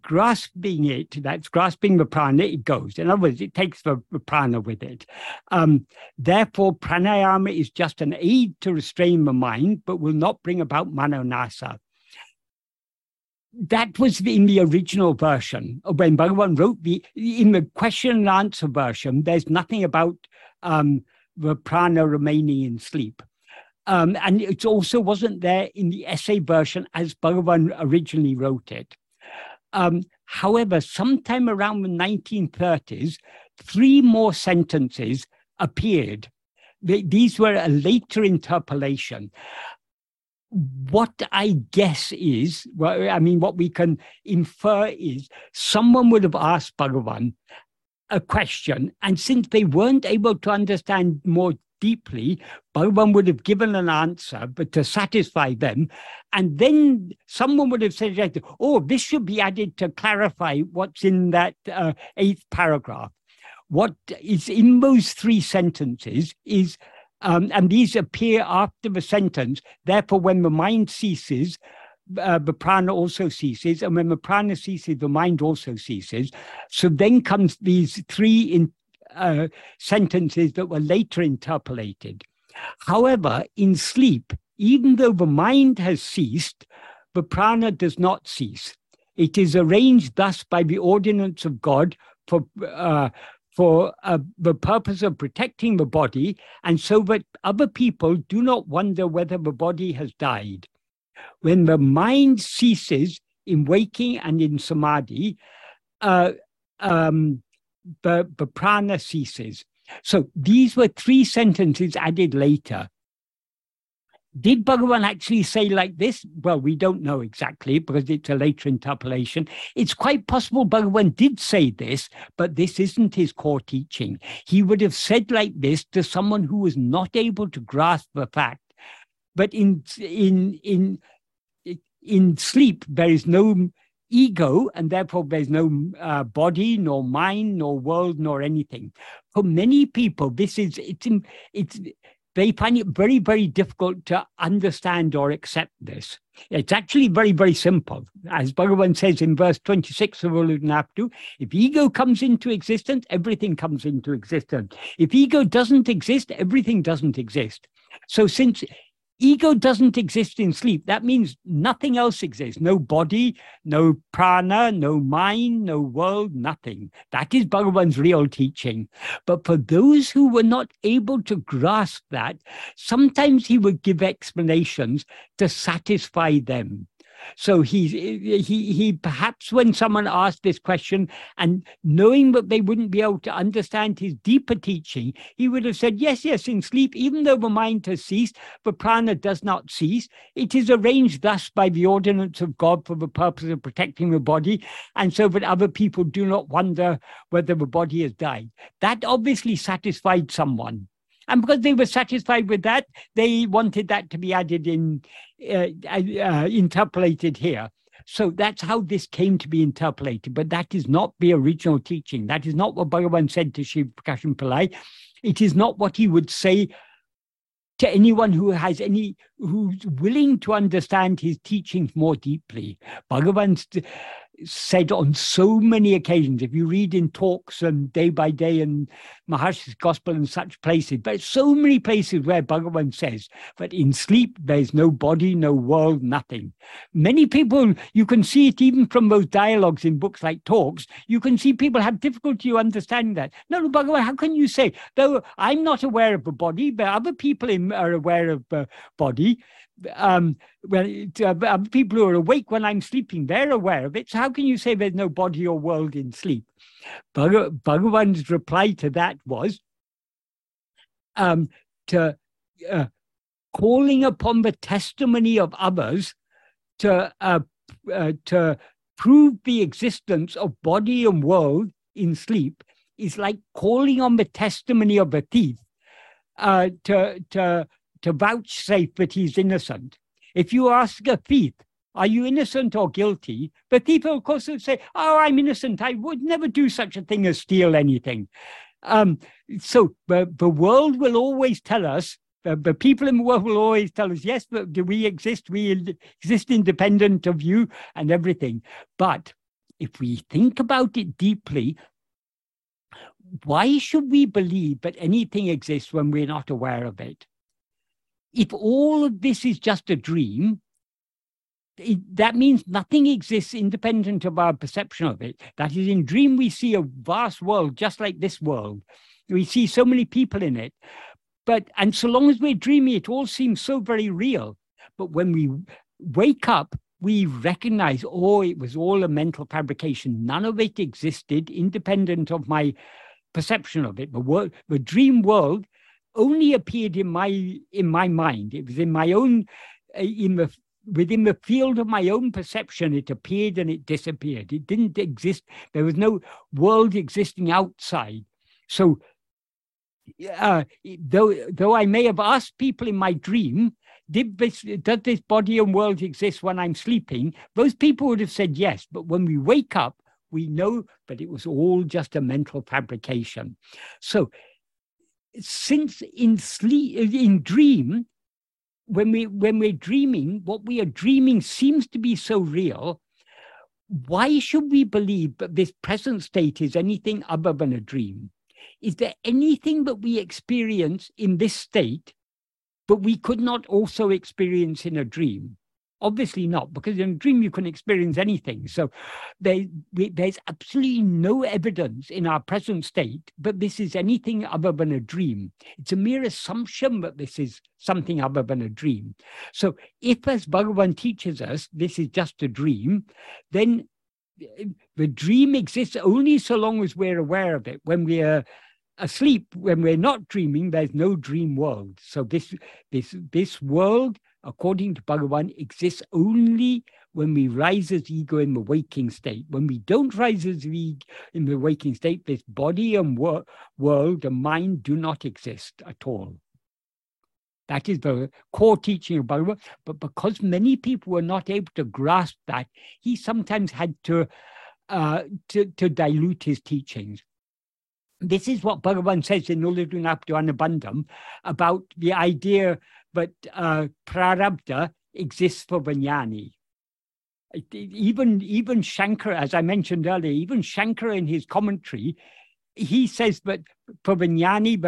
Speaker 1: grasping it, that's grasping the prana, it goes. In other words, it takes the, the prana with it. Um, therefore, pranayama is just an aid to restrain the mind, but will not bring about manonasa that was in the original version when Bhagavan wrote the in the question and answer version. There's nothing about um, the prana remaining in sleep, um, and it also wasn't there in the essay version as Bhagavan originally wrote it. Um, however, sometime around the 1930s, three more sentences appeared. these were a later interpolation what I guess is, well, I mean, what we can infer is someone would have asked Bhagavan a question, and since they weren't able to understand more deeply, Bhagavan would have given an answer, but to satisfy them. And then someone would have said, oh, this should be added to clarify what's in that uh, eighth paragraph. What is in those three sentences is um, and these appear after the sentence. Therefore, when the mind ceases, uh, the prana also ceases, and when the prana ceases, the mind also ceases. So then comes these three in, uh, sentences that were later interpolated. However, in sleep, even though the mind has ceased, the prana does not cease. It is arranged thus by the ordinance of God for uh, for uh, the purpose of protecting the body, and so that other people do not wonder whether the body has died. When the mind ceases in waking and in samadhi, uh, um, the prana ceases. So these were three sentences added later. Did Bhagavan actually say like this? Well, we don't know exactly because it's a later interpolation. It's quite possible Bhagavan did say this, but this isn't his core teaching. He would have said like this to someone who was not able to grasp the fact but in in in in sleep there is no ego, and therefore there's no uh, body, nor mind, nor world, nor anything. For many people, this is it's it's they find it very, very difficult to understand or accept this. It's actually very, very simple. As Bhagavan says in verse 26 of Ulladu Narpadu, if ego comes into existence, everything comes into existence. If ego doesn't exist, everything doesn't exist. So since ego doesn't exist in sleep. That means nothing else exists. No body, no prana, no mind, no world, nothing. That is Bhagavan's real teaching. But for those who were not able to grasp that, sometimes he would give explanations to satisfy them. So he, he, he perhaps when someone asked this question and knowing that they wouldn't be able to understand his deeper teaching, he would have said, yes, yes, in sleep, even though the mind has ceased, the prana does not cease. It is arranged thus by the ordinance of God for the purpose of protecting the body, and so that other people do not wonder whether the body has died. That obviously satisfied someone. And because they were satisfied with that, they wanted that to be added in, uh, uh, interpolated here. So that's how this came to be interpolated. But that is not the original teaching. That is not what Bhagavan said to Sivaprakasam Pillai. It is not what he would say to anyone who has any who's willing to understand his teachings more deeply. Bhagavan's said on so many occasions. If you read in talks and day by day and Maharshi's Gospel and such places, but so many places where Bhagavan says that in sleep there's no body, no world, nothing. Many people, you can see it even from those dialogues in books like talks, you can see people have difficulty understanding that. No, Bhagavan, how can you say, though I'm not aware of a body, but other people are aware of the body, um, well, uh, people who are awake when I'm sleeping, they're aware of it. So how can you say there's no body or world in sleep? Bhag- Bhagavan's reply to that was um, to uh, calling upon the testimony of others to uh, uh, to prove the existence of body and world in sleep is like calling on the testimony of a thief uh, to to to vouchsafe that he's innocent. If you ask a thief, are you innocent or guilty? The thief, of course, will say, Oh, I'm innocent. I would never do such a thing as steal anything. Um, so the, the world will always tell us, the, the people in the world will always tell us, yes, but do we exist? We exist independent of you and everything. But if we think about it deeply, why should we believe that anything exists when we're not aware of it? If all of this is just a dream, it, that means nothing exists independent of our perception of it. That is, in dream, we see a vast world just like this world. We see so many people in it. But, and so long as we're dreaming, it all seems so very real. But when we wake up, we recognize, oh, it was all a mental fabrication. None of it existed independent of my perception of it. The, world, the dream world only appeared in my in my mind. It was in my own uh, in the within the field of my own perception. It appeared and it disappeared. It didn't exist. There was no world existing outside. So, uh, though though I may have asked people in my dream, did this does this body and world exist when I'm sleeping? Those people would have said yes. But when we wake up, we know that it was all just a mental fabrication. So since in sleep in dream when we when we're dreaming what we are dreaming seems to be so real why should we believe that this present state is anything other than a dream? Is there anything that we experience in this state but we could not also experience in a dream Obviously not, because in a dream you can experience anything. So there, there's absolutely no evidence in our present state that this is anything other than a dream. It's a mere assumption that this is something other than a dream. So if, as Bhagavan teaches us, this is just a dream, then eh, the dream exists only so long as we're aware of it. When we are asleep, when we're not dreaming, there's no dream world. So this this this world according to Bhagavan, exists only when we rise as ego in the waking state. When we don't rise as ego in the waking state, this body and wor- world and mind do not exist at all. That is the core teaching of Bhagavan. But because many people were not able to grasp that, he sometimes had to, uh, to, to dilute his teachings. This is what Bhagavan says in Ulladu Anubandham about the idea that uh, prarabdha exists for the jnani. Even, even Shankara, as I mentioned earlier, even Shankara in his commentary, he says that for the jnani,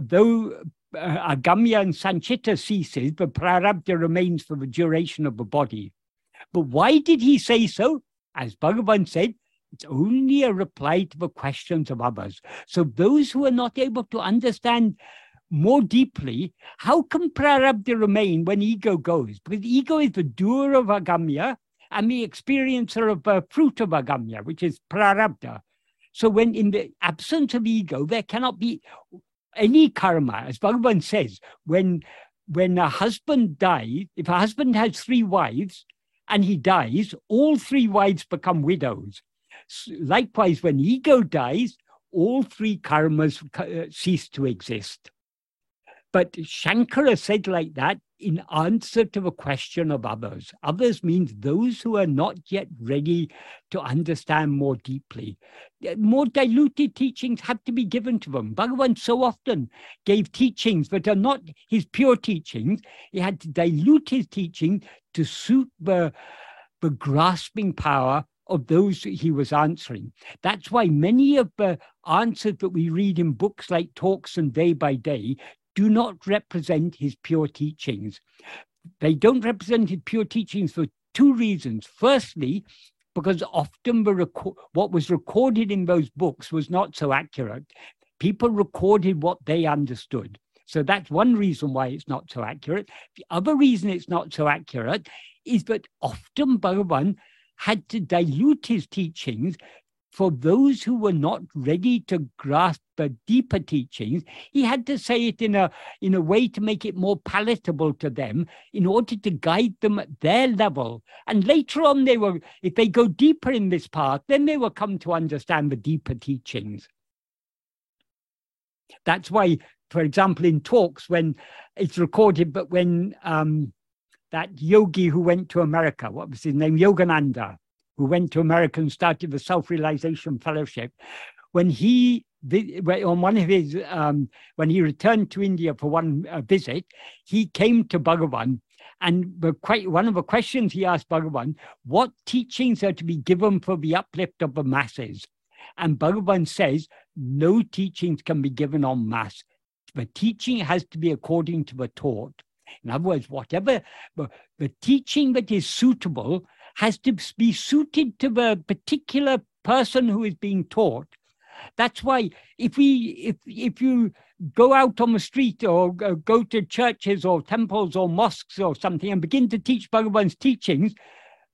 Speaker 1: though uh, agamya and sanchita ceases, but prarabdha remains for the duration of the body. But why did he say so? As Bhagavan said, it's only a reply to the questions of others. So those who are not able to understand more deeply, how can prarabdha remain when ego goes? Because ego is the doer of agamya and the experiencer of the fruit of agamya, which is prarabdha. So when in the absence of ego, there cannot be any karma, as Bhagavan says, when when a husband dies, if a husband has three wives and he dies, all three wives become widows. Likewise, when ego dies, all three karmas uh, cease to exist. But Shankara said like that in answer to the question of others. Others means those who are not yet ready to understand more deeply. More diluted teachings have to be given to them. Bhagavan so often gave teachings that are not his pure teachings. He had to dilute his teaching to suit the, the grasping power of those he was answering. That's why many of the answers that we read in books like Talks and Day by Day do not represent his pure teachings. They don't represent his pure teachings for two reasons. Firstly, because often what was recorded in those books was not so accurate. People recorded what they understood. So that's one reason why it's not so accurate. The other reason it's not so accurate is that often Bhagavan had to dilute his teachings for those who were not ready to grasp the deeper teachings, he had to say it in a, in a way to make it more palatable to them in order to guide them at their level. And later on, they will, if they go deeper in this path, then they will come to understand the deeper teachings. That's why, for example, in talks, when it's recorded, but when um, that yogi who went to America, what was his name? Yogananda who went to America and started the Self Realization Fellowship, when he on one of his um, when he returned to India for one uh, visit, he came to Bhagavan, and the, one of the questions he asked Bhagavan: "What teachings are to be given for the uplift of the masses?" And Bhagavan says, "No teachings can be given on mass. The teaching has to be according to the taught." In other words, whatever the, the teaching that is suitable has to be suited to the particular person who is being taught. That's why if we if if you go out on the street or go to churches or temples or mosques or something and begin to teach Bhagavan's teachings,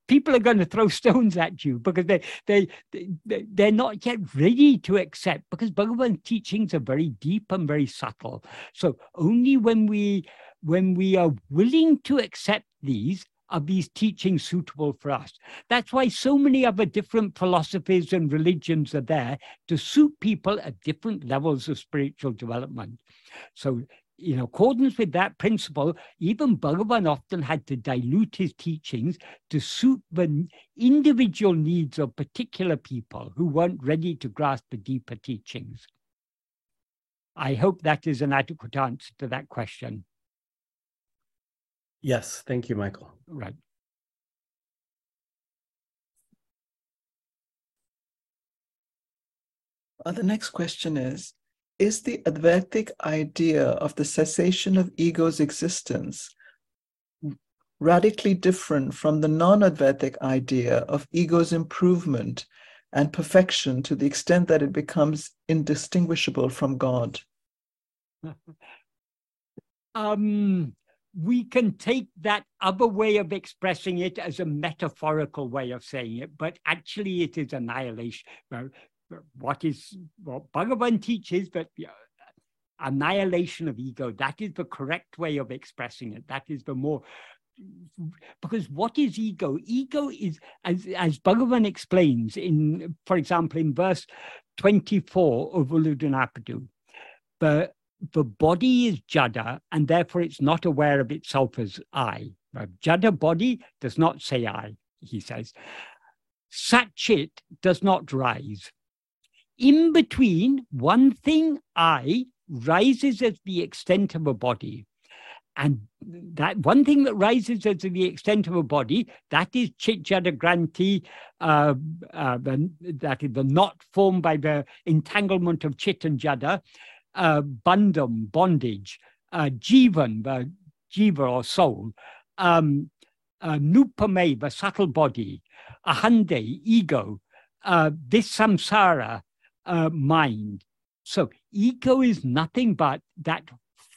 Speaker 1: people are going to throw stones at you because they they, they they're not yet ready to accept because Bhagavan's teachings are very deep and very subtle. So only when we when we are willing to accept these are these teachings suitable for us? That's why so many other different philosophies and religions are there to suit people at different levels of spiritual development. So, in accordance with that principle, even Bhagavan often had to dilute his teachings to suit the individual needs of particular people who weren't ready to grasp the deeper teachings. I hope that is an adequate answer to that question.
Speaker 3: Yes, thank you, Michael.
Speaker 1: Right.
Speaker 2: Uh, the next question is Is the Advaitic idea of the cessation of ego's existence radically different from the non Advaitic idea of ego's improvement and perfection to the extent that it becomes indistinguishable from God?
Speaker 1: um, we can take that other way of expressing it as a metaphorical way of saying it, but actually it is annihilation. What is what Bhagavan teaches that annihilation of ego, that is the correct way of expressing it. That is the more because what is ego? Ego is, as, as Bhagavan explains in, for example, in verse 24 of Ulladu Narpadu, the the body is jada, and therefore it's not aware of itself as I. The jada body does not say I, he says. Satchit does not rise. In between, one thing I rises as the extent of a body. And that one thing that rises as the extent of a body, that is chit jada granti, uh, uh, that is the knot formed by the entanglement of chit and jada, uh, bandham, bondage, uh, jivan, the jiva or soul, um, uh, nupame, the subtle body, ahande, ego, uh, this samsara, uh, mind. So ego is nothing but that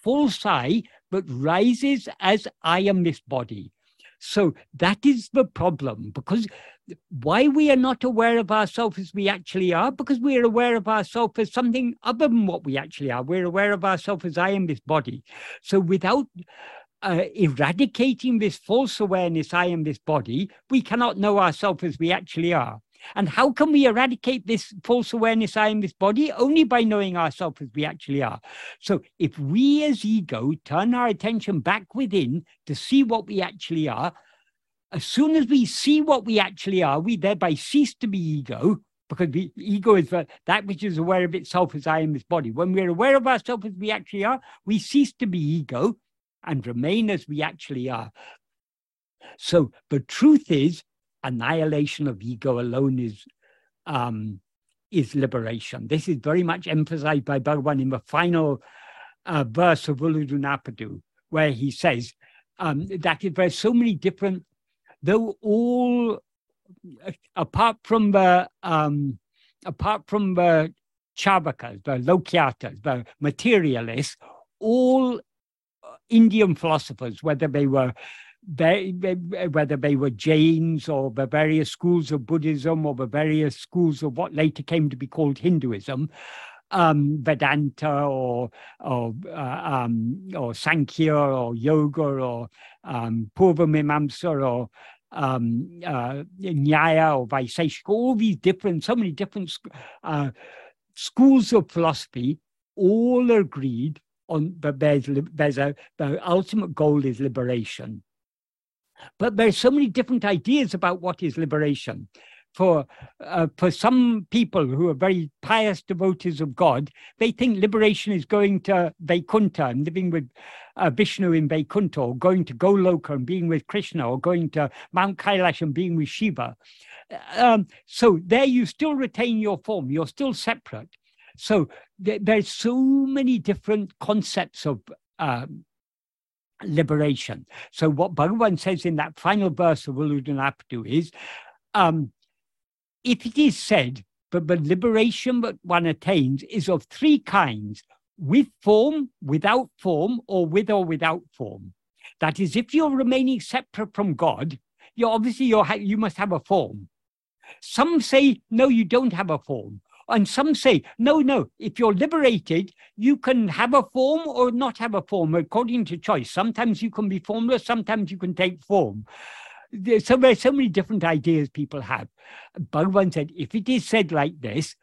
Speaker 1: false I, but rises as I am this body. So that is the problem because why we are not aware of ourselves as we actually are, because we are aware of ourselves as something other than what we actually are. We're aware of ourselves as I am this body. So without uh, eradicating this false awareness, I am this body, we cannot know ourselves as we actually are. And how can we eradicate this false awareness I am this body? Only by knowing ourselves as we actually are. So if we as ego turn our attention back within to see what we actually are, as soon as we see what we actually are, we thereby cease to be ego, because the ego is that which is aware of itself as I am this body. When we're aware of ourselves as we actually are, we cease to be ego and remain as we actually are. So the truth is, annihilation of ego alone is um, is liberation. This is very much emphasized by Bhagavan in the final uh, verse of Ulladu where he says um, that there's so many different though all apart from the um, apart from the charvakas, the lokayatas, the materialists, all Indian philosophers, whether they were whether they were Jains or the various schools of Buddhism or the various schools of what later came to be called Hinduism, um, Vedanta or or uh, um, or Sankhya or Yoga or um, Purva Mimamsa or um, uh, Nyaya or Vaiseshika, all these different, so many different uh, schools of philosophy, all agreed on that there's, there's a, the ultimate goal is liberation. But there's so many different ideas about what is liberation for uh, for some people who are very pious devotees of God, they think liberation is going to Vaikuntha and living with uh, Vishnu in Vaikuntha, or going to Goloka and being with Krishna, or going to Mount Kailash and being with Shiva. Um, so there you still retain your form, you're still separate. So th- there's so many different concepts of um, liberation. So what Bhagavan says in that final verse of Ulladu is, um, if it is said that the liberation that one attains is of three kinds, with form, without form, or with or without form. That is, if you're remaining separate from God, you obviously you you must have a form. Some say, no, you don't have a form. And some say, no, no, if you're liberated, you can have a form or not have a form according to choice. Sometimes you can be formless, sometimes you can take form. There's so, there's so many different ideas people have. Bhagavan said, if it is said like this,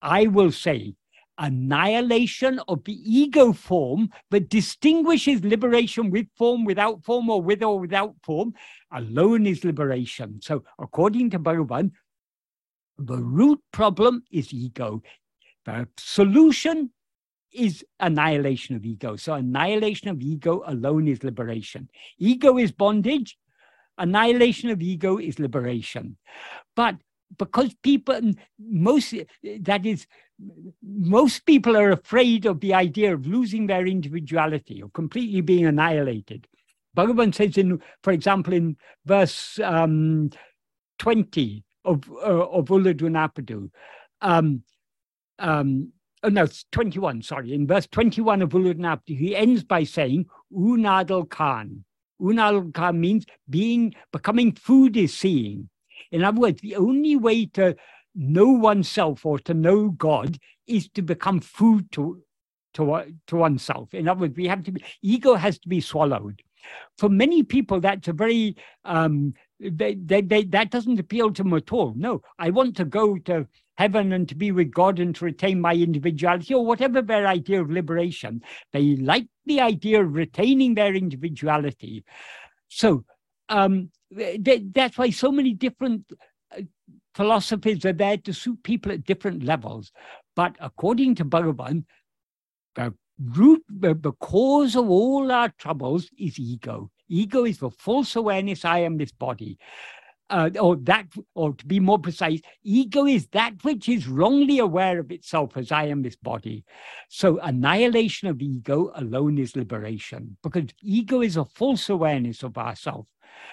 Speaker 1: I will say, annihilation of the ego form that distinguishes liberation with form, without form, or with or without form, alone is liberation. So, according to Bhagavan, the root problem is ego. The solution is annihilation of ego. So annihilation of ego alone is liberation. Ego is bondage. Annihilation of ego is liberation. But because people, most, that is, most people are afraid of the idea of losing their individuality or completely being annihilated. Bhagavan says in, for example, in verse um, 20, of uh, of Um, um, oh no, it's 21, sorry. In verse 21 of Ulladu he ends by saying, Unadal Khan. Unadal Khan means being, becoming food is seeing. In other words, the only way to know oneself or to know God is to become food to, to, to oneself. In other words, we have to be, ego has to be swallowed. For many people, that's a very um, they, they, they, that doesn't appeal to them at all. No, I want to go to heaven and to be with God and to retain my individuality, or whatever their idea of liberation. They like the idea of retaining their individuality. So um, th- that's why so many different uh, philosophies are there to suit people at different levels. But according to Bhagavan, the root, the, the cause of all our troubles is ego. Ego is the false awareness I am this body uh, or that, or to be more precise, ego is that which is wrongly aware of itself as I am this body. So annihilation of ego alone is liberation, because ego is a false awareness of ourself.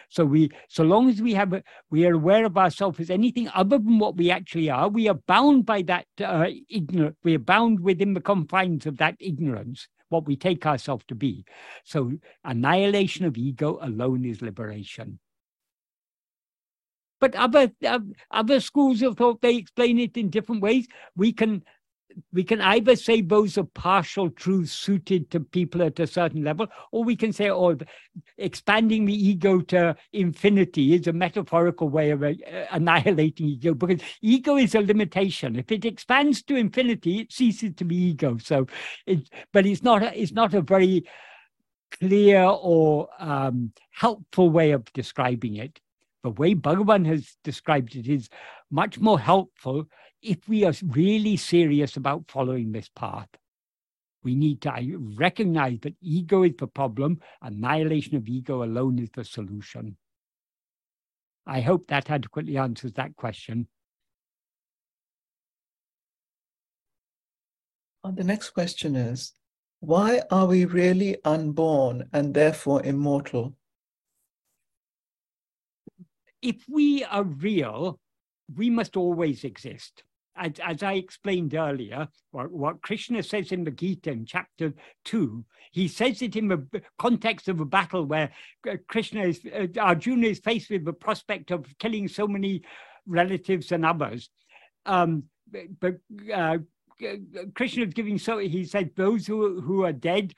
Speaker 1: So we, so long as we have, a, we are aware of ourselves as anything other than what we actually are, we are bound by that uh, ignorance. We are bound within the confines of that ignorance, what we take ourselves to be. So annihilation of ego alone is liberation. But other uh, other schools of thought they explain it in different ways. We can we can either say those are partial truths suited to people at a certain level, or we can say, oh, expanding the ego to infinity is a metaphorical way of uh, annihilating ego, because ego is a limitation. If it expands to infinity, it ceases to be ego. So, it, but it's not a, it's not a very clear or um, helpful way of describing it the way Bhagavan has described it is much more helpful if we are really serious about following this path. We need to recognize that ego is the problem, annihilation of ego alone is the solution. I hope that adequately answers that question.
Speaker 2: The next question is Why are we really unborn and therefore immortal?
Speaker 1: if we are real, we must always exist. As, as I explained earlier, what, what, Krishna says in the Gita in chapter two, he says it in the context of a battle where uh, Krishna is, uh, Arjuna is faced with the prospect of killing so many relatives and others. Um, but uh, Krishna is giving so he said those who who are dead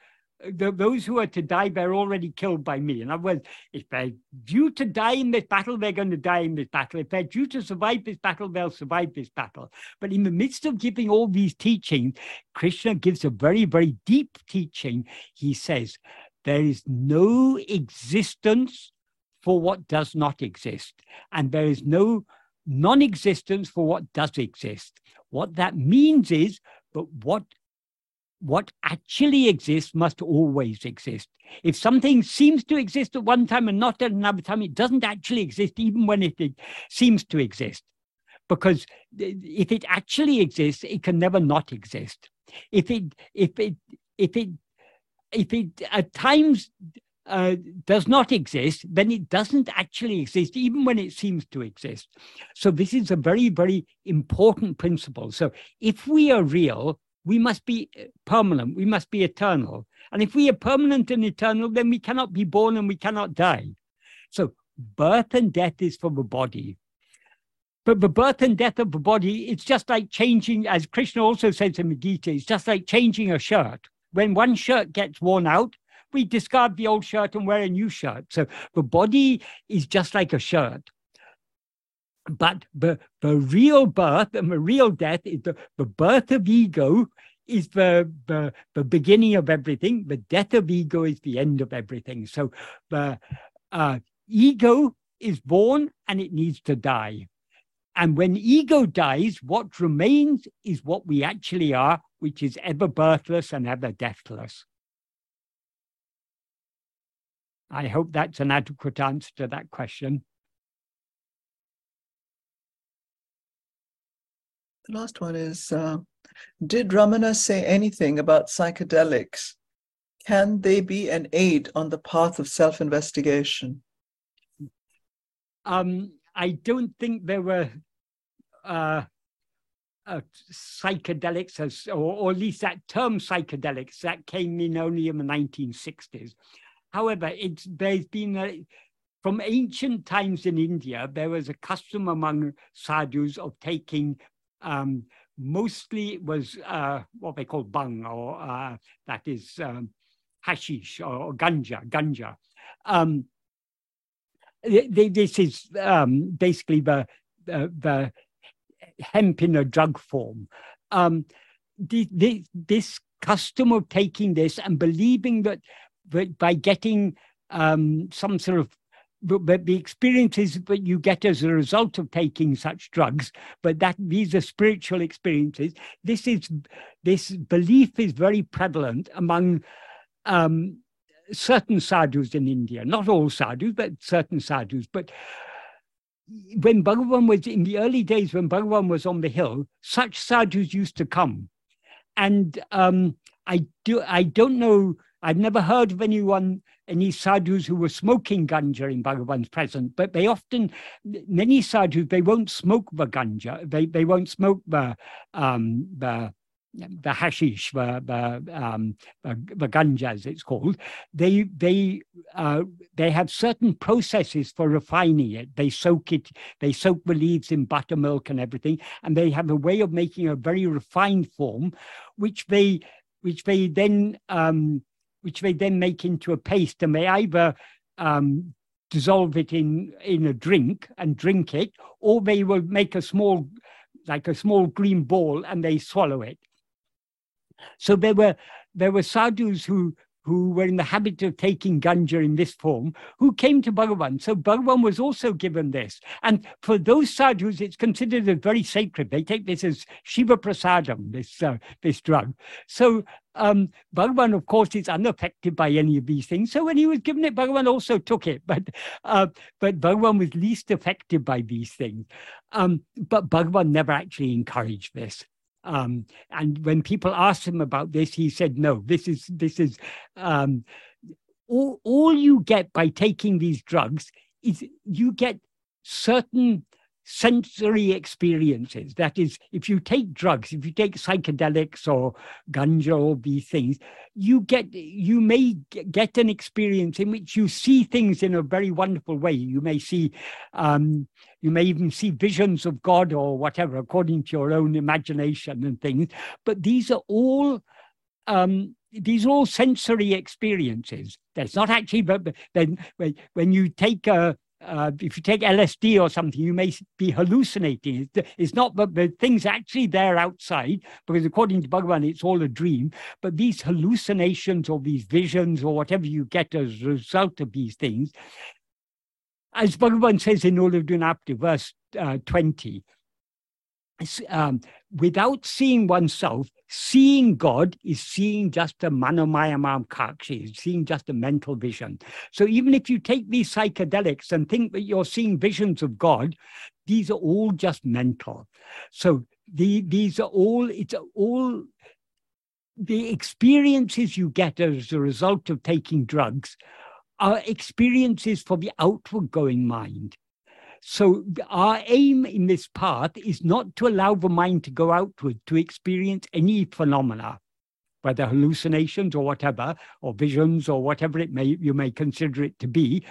Speaker 1: the, those who are to die, they're already killed by me. In other words, if they're due to die in this battle, they're going to die in this battle. If they're due to survive this battle, they'll survive this battle. But in the midst of giving all these teachings, Krishna gives a very, very deep teaching. He says, there is no existence for what does not exist, and there is no non existence for what does exist. What that means is, but what what actually exists must always exist. If something seems to exist at one time and not at another time, it doesn't actually exist, even when it, it seems to exist. Because if it actually exists, it can never not exist. If it, if it, if it, if it at times uh, does not exist, then it doesn't actually exist, even when it seems to exist. So this is a very, very important principle. So if we are real, we must be eh, permanent, we must be eternal. And if we are permanent and eternal, then we cannot be born and we cannot die. So birth and death is for the body. But the birth and death of the body, it's just like changing, as Krishna also says in the Gita, it's just like changing a shirt. When one shirt gets worn out, we discard the old shirt and wear a new shirt. So the body is just like a shirt but the, the real birth and the real death is the, the birth of ego is the, the, the beginning of everything. The death of ego is the end of everything. So the uh, ego is born and it needs to die. And when ego dies, what remains is what we actually are, which is ever birthless and ever deathless. I hope that's an adequate answer to that question.
Speaker 2: Last one is uh, Did Ramana say anything about psychedelics? Can they be an aid on the path of self investigation?
Speaker 1: Um, I don't think there were uh, uh, psychedelics, as, or, or, at least that term psychedelics, that came in only in the 1960s. However, it's, there's been a, from ancient times in India, there was a custom among sadhus of taking um, mostly was uh, what they call bhang, or uh, that is um, hashish or, ganja, ganja. Um, this is um, basically the, the, the hemp in a drug form. Um, the, the, this custom of taking this and believing that, that by getting um, some sort of but, but, the experiences that you get as a result of taking such drugs, but that these are spiritual experiences. This is this belief is very prevalent among um, certain sadhus in India, not all sadhus, but certain sadhus. But when Bhagavan was in the early days, when Bhagavan was on the hill, such sadhus used to come, and um, I do I don't know. I've never heard of anyone any sadhus who were smoking ganja in Bhagavan's presence, but they often, many sadhus, they won't smoke the ganja, they, they won't smoke the, um, the the hashish, the, the, um, the, the ganja, as it's called, they they uh, they have certain processes for refining it. They soak it, they soak the leaves in buttermilk and everything, and they have a way of making a very refined form, which they which they then um, which they then make into a paste, and they either um, dissolve it in in a drink and drink it, or they will make a small like a small green ball and they swallow it. So there were there were sadhus who who were in the habit of taking ganja in this form, who came to Bhagavan. So Bhagavan was also given this. And for those sadhus, it's considered as very sacred. They take this as Shiva Prasadam, this, uh, this drug. So um, Bhagavan, of course, is unaffected by any of these things. So when he was given it, Bhagavan also took it. But, uh, but Bhagavan was least affected by these things. Um, but Bhagavan never actually encouraged this. Um, and when people asked him about this, he said, "No, this is this is um, all. All you get by taking these drugs is you get certain sensory experiences. That is, if you take drugs, if you take psychedelics or ganja or these things, you get you may get an experience in which you see things in a very wonderful way. You may see, um, you may even see visions of God or whatever, according to your own imagination and things. But these are all. Um, these are all sensory experiences. That's not actually, but then when you take a, uh, if you take LSD or something, you may be hallucinating. It's not that the thing's actually there outside, because according to Bhagavan, it's all a dream. But these hallucinations or these visions or whatever you get as a result of these things, as Bhagavan says in Ulladu verse uh, 20, um, without seeing oneself, seeing God is seeing just a manomayamam kakshi, seeing just a mental vision. So even if you take these psychedelics and think that you're seeing visions of God, these are all just mental. So the, these are all, it's all the experiences you get as a result of taking drugs are experiences for the outward going mind. So our aim in this path is not to allow the mind to go outward to experience any phenomena, whether hallucinations or whatever, or visions or whatever it may you may consider it to be.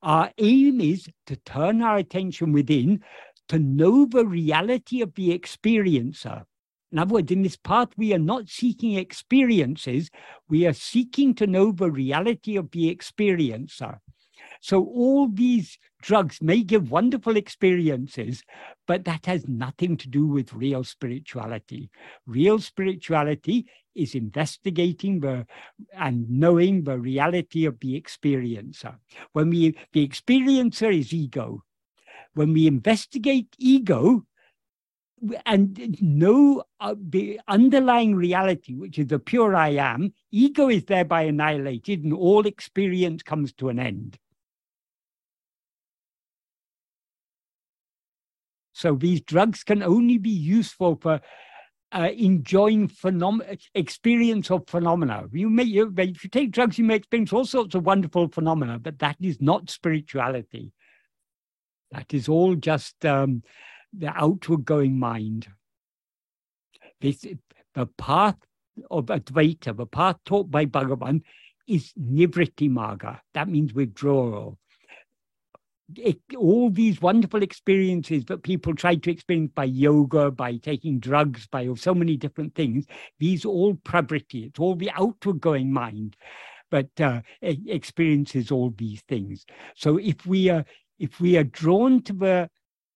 Speaker 1: Our aim is to turn our attention within to know the reality of the experiencer. In other words, in this path, we are not seeking experiences, we are seeking to know the reality of the experiencer. So all these drugs may give wonderful experiences, but that has nothing to do with real spirituality. Real spirituality is investigating the and knowing the reality of the experiencer. When we the experiencer is ego. When we investigate ego, and know uh, the underlying reality, which is the pure I am, ego is thereby annihilated and all experience comes to an end. So these drugs can only be useful for uh, enjoying phenom- experience of phenomena. You may, you, if you take drugs, you may experience all sorts of wonderful phenomena, but that is not spirituality. That is all just um, the outward going mind. This, the path of Advaita, the path taught by Bhagavan, is Nivritti Marga. That means withdrawal all these wonderful experiences that people try to experience by yoga, by taking drugs, by so many different things, these all pravriti. It's all the outward going mind, but uh, experiences all these things. So if we are if we are drawn to the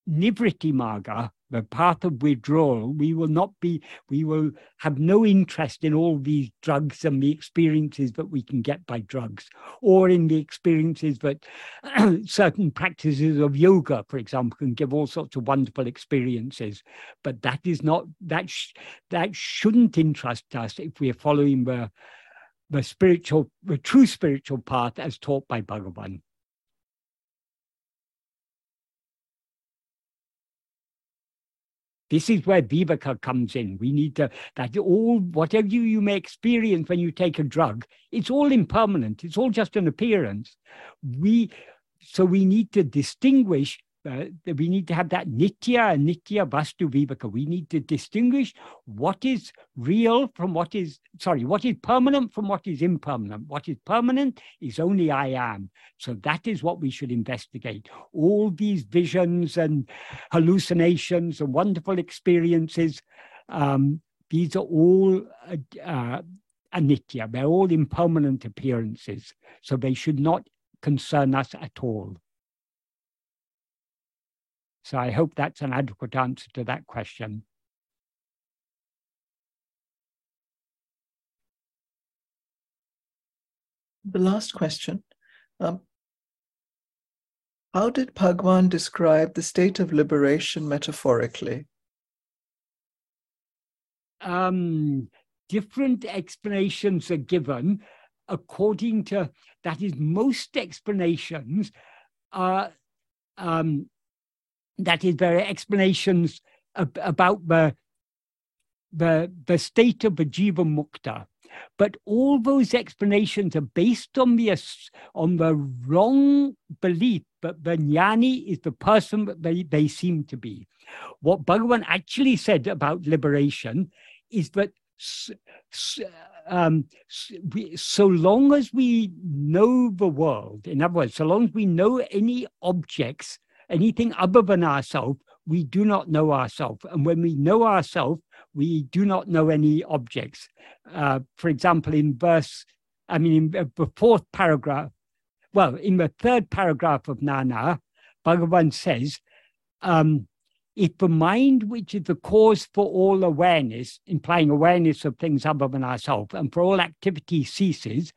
Speaker 1: nivritti marga, the path of withdrawal, we will not be, we will have no interest in all these drugs and the experiences that we can get by drugs, or in the experiences that certain practices of yoga, for example, can give all sorts of wonderful experiences. But that is not, that, sh- that shouldn't interest us if we are following the, the spiritual, the true spiritual path as taught by Bhagavan. This is where Viveka comes in. We need to, that all, whatever you, you may experience when you take a drug, it's all impermanent. It's all just an appearance. We, so we need to distinguish uh, we need to have that nitya anitya vastu viveka. We need to distinguish what is real from what is, sorry, what is permanent from what is impermanent. What is permanent is only I am. So that is what we should investigate. All these visions and hallucinations and wonderful experiences, um, these are all uh, uh, anitya. They're all impermanent appearances. So they should not concern us at all. So I hope that's an adequate answer to that question.
Speaker 2: The last question. Um, how did Bhagwan describe the state of liberation metaphorically?
Speaker 1: Um, different explanations are given according to that is most explanations are um, that is there are explanations ab- about the, the, the state of the jiva mukta. But all those explanations are based on the, on the wrong belief that the jnani is the person that they, they seem to be. What Bhagavan actually said about liberation is that um, so long as we know the world, in other words, so long as we know any objects anything other than ourselves, we do not know ourselves. And when we know ourselves, we do not know any objects. Uh, for example, in verse, I mean, in the fourth paragraph, well, in the third paragraph of Nan Yar, Bhagavan says, um, if the mind, which is the cause for all awareness, implying awareness of things other than ourselves, and for all activity ceases,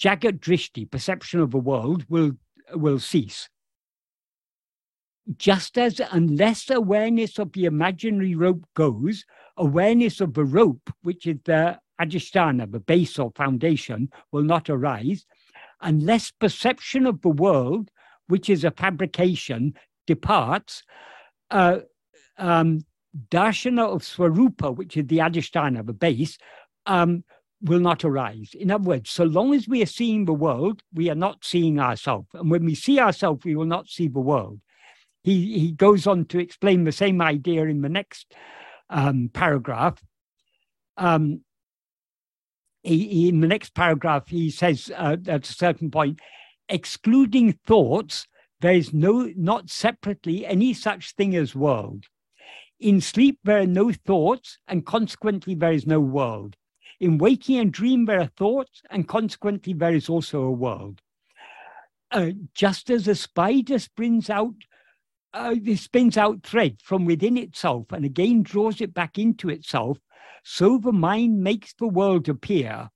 Speaker 1: Jagat Drishti, perception of the world, will, will cease just as unless awareness of the imaginary rope goes, awareness of the rope, which is the adhisthana, the base or foundation, will not arise, unless perception of the world, which is a fabrication, departs, uh, um, darshana of swarupa, which is the adhisthana, the base, um, will not arise. In other words, so long as we are seeing the world, we are not seeing ourselves. And when we see ourselves, we will not see the world he, he goes on to explain the same idea in the next um, paragraph. Um, he, in the next paragraph, he says uh, at a certain point, excluding thoughts, there is no not separately any such thing as world. In sleep, there are no thoughts, and consequently, there is no world. In waking and dream, there are thoughts, and consequently, there is also a world. Uh, just as a spider springs out uh, it spins out thread from within itself and again draws it back into itself. So the mind makes the world appear,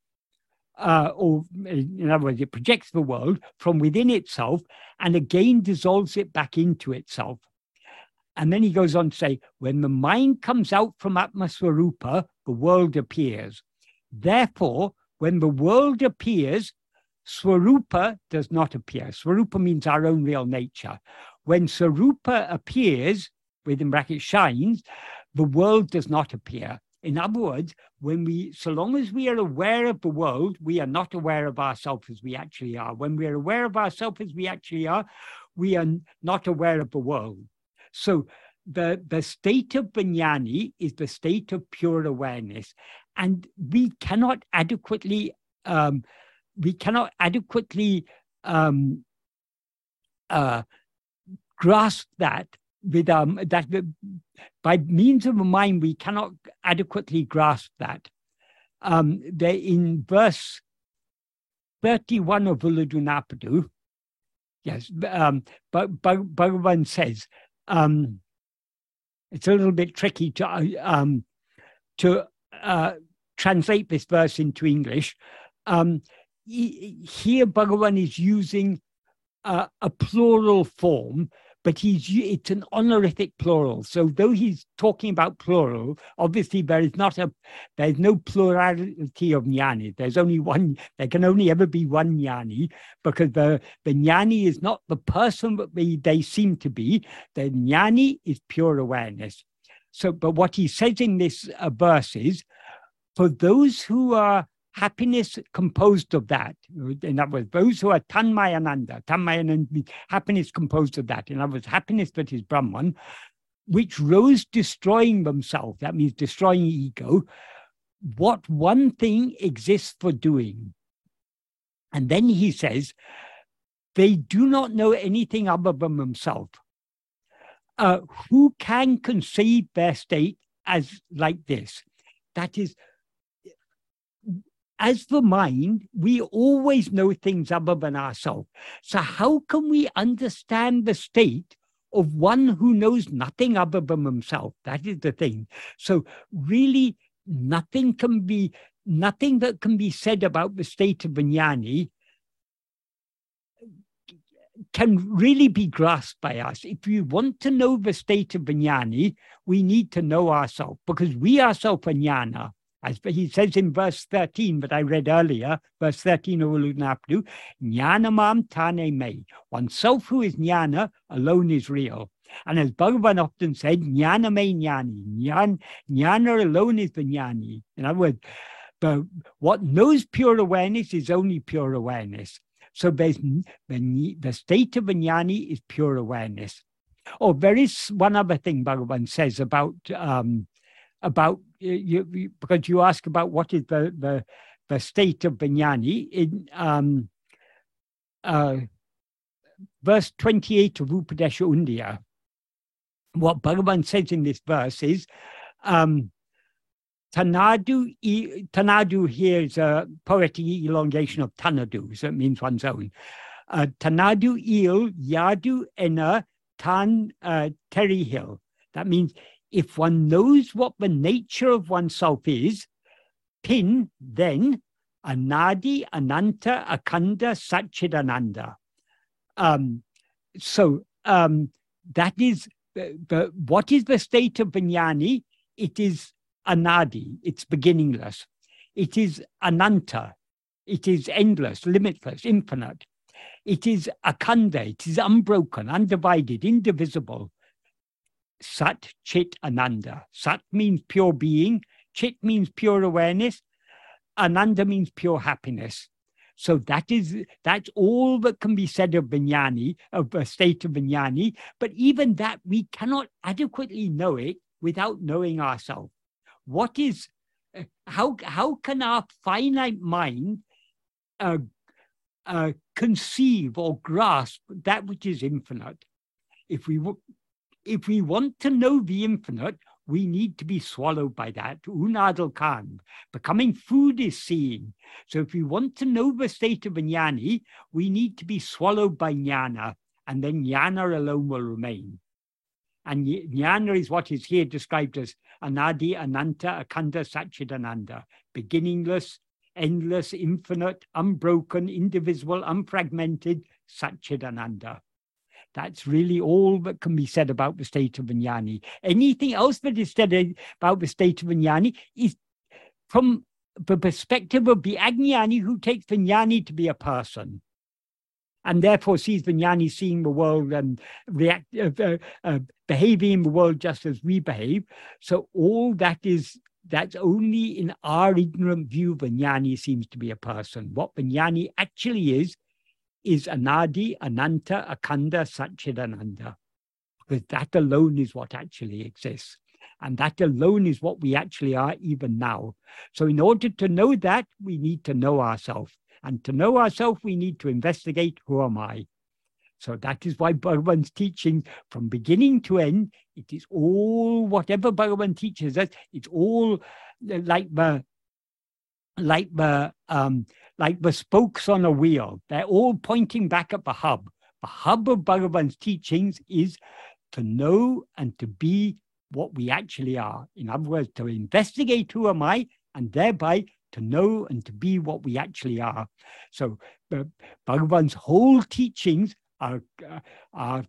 Speaker 1: uh, or in other words, it projects the world from within itself and again dissolves it back into itself. And then he goes on to say, when the mind comes out from Atmaswarupa, the world appears. Therefore, when the world appears, Swarupa does not appear. Swarupa means our own real nature. When Swarupa appears, within brackets shines, the world does not appear. In other words, when we, so long as we are aware of the world, we are not aware of ourselves as we actually are. When we are aware of ourselves as we actually are, we are not aware of the world. So the, the state of the jnani is the state of pure awareness. And we cannot adequately, um, we cannot adequately um, uh, grasp that with um, that by means of a mind we cannot adequately grasp that. Um, they in verse 31 of Ulladu yes, um, but Bhagavan says, um, it's a little bit tricky to um, to uh, translate this verse into English. Um, here, Bhagavan is using uh, a plural form but he's it's an honorific plural. So though he's talking about plural, obviously there is not a there's no plurality of jnani. There's only one. There can only ever be one jnani because the the is not the person that they, they seem to be. The jnani is pure awareness. So, but what he says in this uh, verse is, for those who are happiness composed of that. In other words, those who are Tanmayananda, Tanmayananda means happiness composed of that. In other words, happiness that is Brahman, which rose destroying themselves, that means destroying ego. What one thing exists for doing? And then he says, they do not know anything other than themselves. Uh, who can conceive their state as like this? That is, as the mind, we always know things other than ourselves. So, how can we understand the state of one who knows nothing other than himself? That is the thing. So, really, nothing can be, nothing that can be said about the state of the jnani can really be grasped by us. If we want to know the state of the jnani, we need to know ourselves because we ourselves are jnana. As he says in verse 13 that I read earlier, verse 13 of Ulladu Narpadu, Jnanamam Tane Me. Oneself who is Jnana alone is real. And as Bhagavan often said, Jnana Me Jnani. Jnana, alone is the Jnani. In other words, the, what knows pure awareness is only pure awareness. So the, the state of Jnani is pure awareness. Oh, there is one other thing Bhagavan says about um, about you, you, because you ask about what is the the, the state of the jnani in um, uh, verse 28 of Upadesha Undiyar. What Bhagavan says in this verse is um, Tanadu, Tanadu here is a poetic elongation of Tanadu, so it means one's own. Uh, tanadu il yadu ena tan uh, terihil. That means if one knows what the nature of oneself is, pin, then anadi, ananta, akanda, satchidananda. Um, so um, that is the, the, what is the state of the jnani? It is anadi, it's beginningless. It is ananta, it is endless, limitless, infinite. It is akanda, it is unbroken, undivided, indivisible. Sat, Chit, Ananda. Sat means pure being, Chit means pure awareness, Ananda means pure happiness. So that is that's all that can be said of the jnani, of a state of the jnani. But even that we cannot adequately know it without knowing ourselves. What is how how can our finite mind uh, uh, conceive or grasp that which is infinite? If we if we want to know the infinite, we need to be swallowed by that. Unadal Khan. Becoming food is seeing. So if we want to know the state of jnani, we need to be swallowed by jnana, and then jnana alone will remain. And jnana is what is here described as anadi, ananta, akanda, satchidananda, beginningless, endless, infinite, unbroken, indivisible, unfragmented, satchidananda. That's really all that can be said about the state of the jnani. Anything else that is said about the state of the jnani is from the perspective of the Ajnani who takes the jnani to be a person and therefore sees the jnani seeing the world and react, uh, uh, uh, behaving in the world just as we behave. So all that is that's only in our ignorant view the jnani seems to be a person. What the jnani actually is is Anadi, Ananta, Akanda, Satchidananda. Because that alone is what actually exists. And that alone is what we actually are even now. So, in order to know that, we need to know ourselves. And to know ourselves, we need to investigate who am I? So that is why Bhagavan's teaching from beginning to end, it is all whatever Bhagavan teaches us, it's all like the like the um, like the spokes on a wheel. They're all pointing back at the hub. The hub of Bhagavan's teachings is to know and to be what we actually are. In other words, to investigate who am I and thereby to know and to be what we actually are. So uh, Bhagavan's whole teachings are, uh, are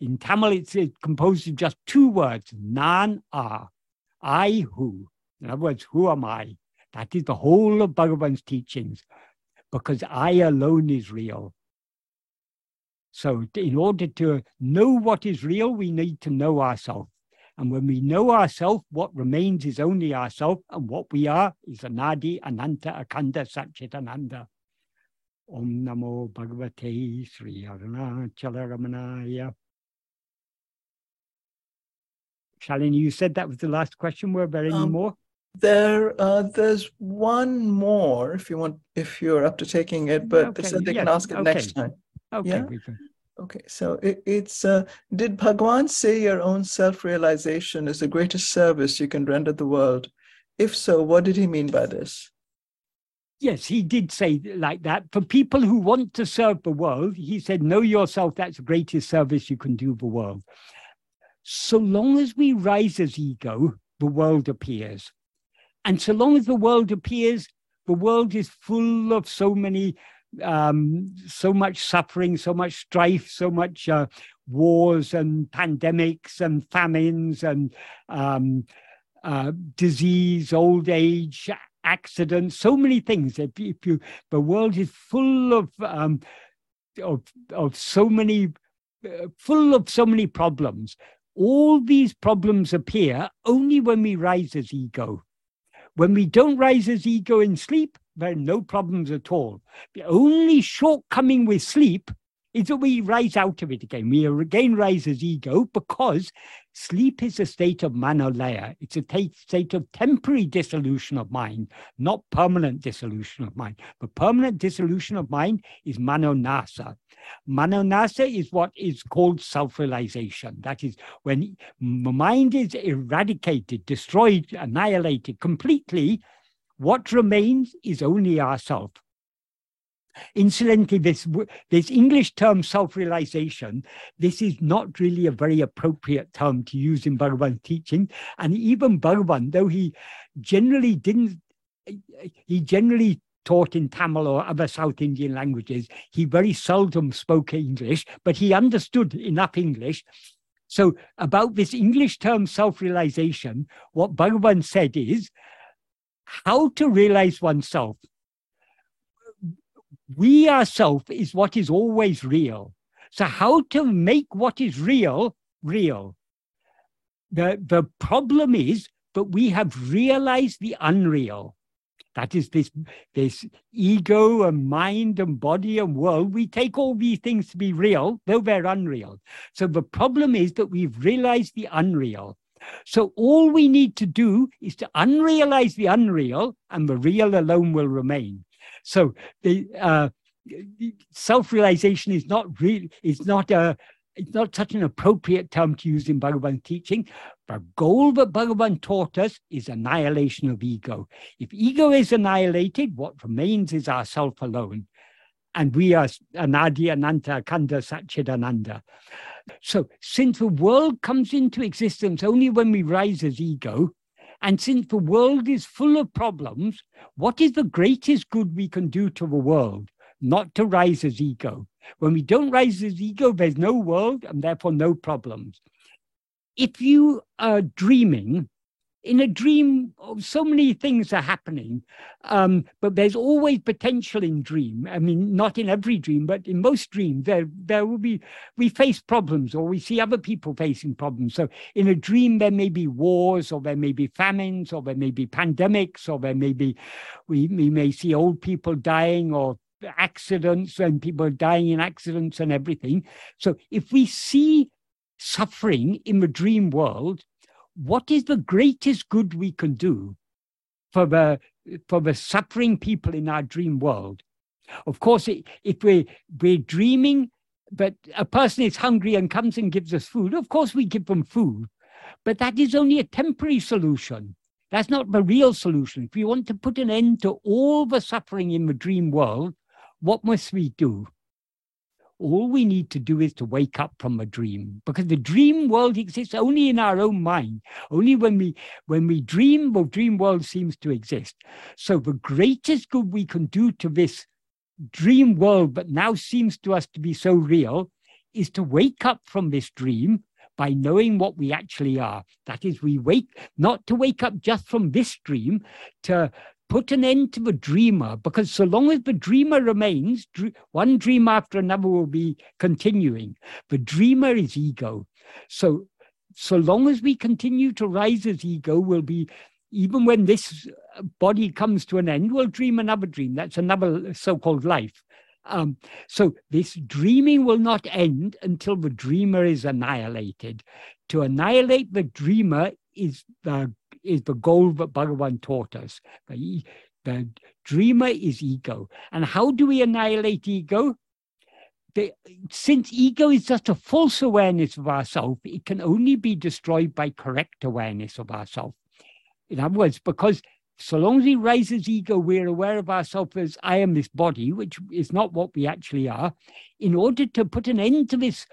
Speaker 1: in Tamil, it's, it's composed of just two words, nan are, I who. In other words, who am I? That is the whole of Bhagavan's teachings, because I alone is real. So, in order to know what is real, we need to know ourselves. And when we know ourselves, what remains is only ourselves, and what we are is Anadi, Ananta, Akhanda, Satchitananda. Om Namo Bhagavate Sri Arunachala Ramanaya. Shalini, you said that was the last question. Were there any um, more?
Speaker 2: There, uh, there's one more. If you want, if you're up to taking it, but okay. they said they can ask it okay. next time.
Speaker 1: Okay.
Speaker 2: Yeah? Okay, so it, it's uh, did Bhagwan say your own self-realization is the greatest service you can render the world? If so, what did he mean by this?
Speaker 1: Yes, he did say like that. For people who want to serve the world, he said, Know yourself, that's the greatest service you can do the world. So long as we rise as ego, the world appears. And so long as the world appears, the world is full of so many um, so much suffering, so much strife, so much uh, wars and pandemics and famines and um, uh, disease, old age, accidents, so many things. If, if you, the world is full of um, of of so many, uh, full of so many problems. All these problems appear only when we rise as ego. When we don't rise as ego in sleep, there are no problems at all. The only shortcoming with sleep is that we rise out of it again. We again rise as ego because sleep is a state of manolaya. It's a state of temporary dissolution of mind, not permanent dissolution of mind. But permanent dissolution of mind is manonasa. Manonasa is what is called self-realization. That is when mind is eradicated, destroyed, annihilated completely, what remains is only ourself. Incidentally, this, this English term self-realization, this is not really a very appropriate term to use in Bhagavan's teaching. And even Bhagavan, though he generally didn't, he generally taught in Tamil or other South Indian languages, he very seldom spoke English, but he understood enough English. So about this English term self-realization, what Bhagavan said is how to realize oneself. We ourselves is what is always real. So, how to make what is real real? The, the problem is that we have realized the unreal. That is this, this ego and mind and body and world. We take all these things to be real, though they're unreal. So the problem is that we've realized the unreal. So all we need to do is to unrealize the unreal, and the real alone will remain. So the uh, self-realization is not real. It's not a. It's not such an appropriate term to use in Bhagavan's teaching. The goal that Bhagavan taught us is annihilation of ego. If ego is annihilated, what remains is ourself alone. And we are Anadi Ananta Akhanda Satchidananda. So, since the world comes into existence only when we rise as ego, and since the world is full of problems, what is the greatest good we can do to the world? Not to rise as ego. When we don't rise as ego, there's no world and therefore no problems. If you are dreaming, in a dream, so many things are happening, um, but there's always potential in dream. I mean, not in every dream, but in most dreams, there there will be we face problems, or we see other people facing problems. So, in a dream, there may be wars, or there may be famines, or there may be pandemics, or there may be we we may see old people dying, or accidents, and people dying in accidents and everything. So, if we see suffering in the dream world what is the greatest good we can do for the for the suffering people in our dream world? Of course, if we we're dreaming, but a person is hungry and comes and gives us food, of course we give them food, but that is only a temporary solution. That's not the real solution. If we want to put an end to all the suffering in the dream world, what must we do? All we need to do is to wake up from a dream because the dream world exists only in our own mind. Only when we when we dream, the dream world seems to exist. So the greatest good we can do to this dream world, but now seems to us to be so real, is to wake up from this dream by knowing what we actually are. That is, we wake, not to wake up just from this dream, to put an end to the dreamer, because so long as the dreamer remains, one dream after another will be continuing. The dreamer is ego. So, so long as we continue to rise as ego, we'll be, even when this body comes to an end, we'll dream another dream. That's another so called life. Um, so this dreaming will not end until the dreamer is annihilated. To annihilate the dreamer is the is the goal that Bhagavan taught us. The, the dreamer is ego. And how do we annihilate ego? The, since ego is just a false awareness of ourself, it can only be destroyed by correct awareness of ourself. In other words, because so long as he raises ego, we're aware of ourselves as I am this body, which is not what we actually are. In order to put an end to this,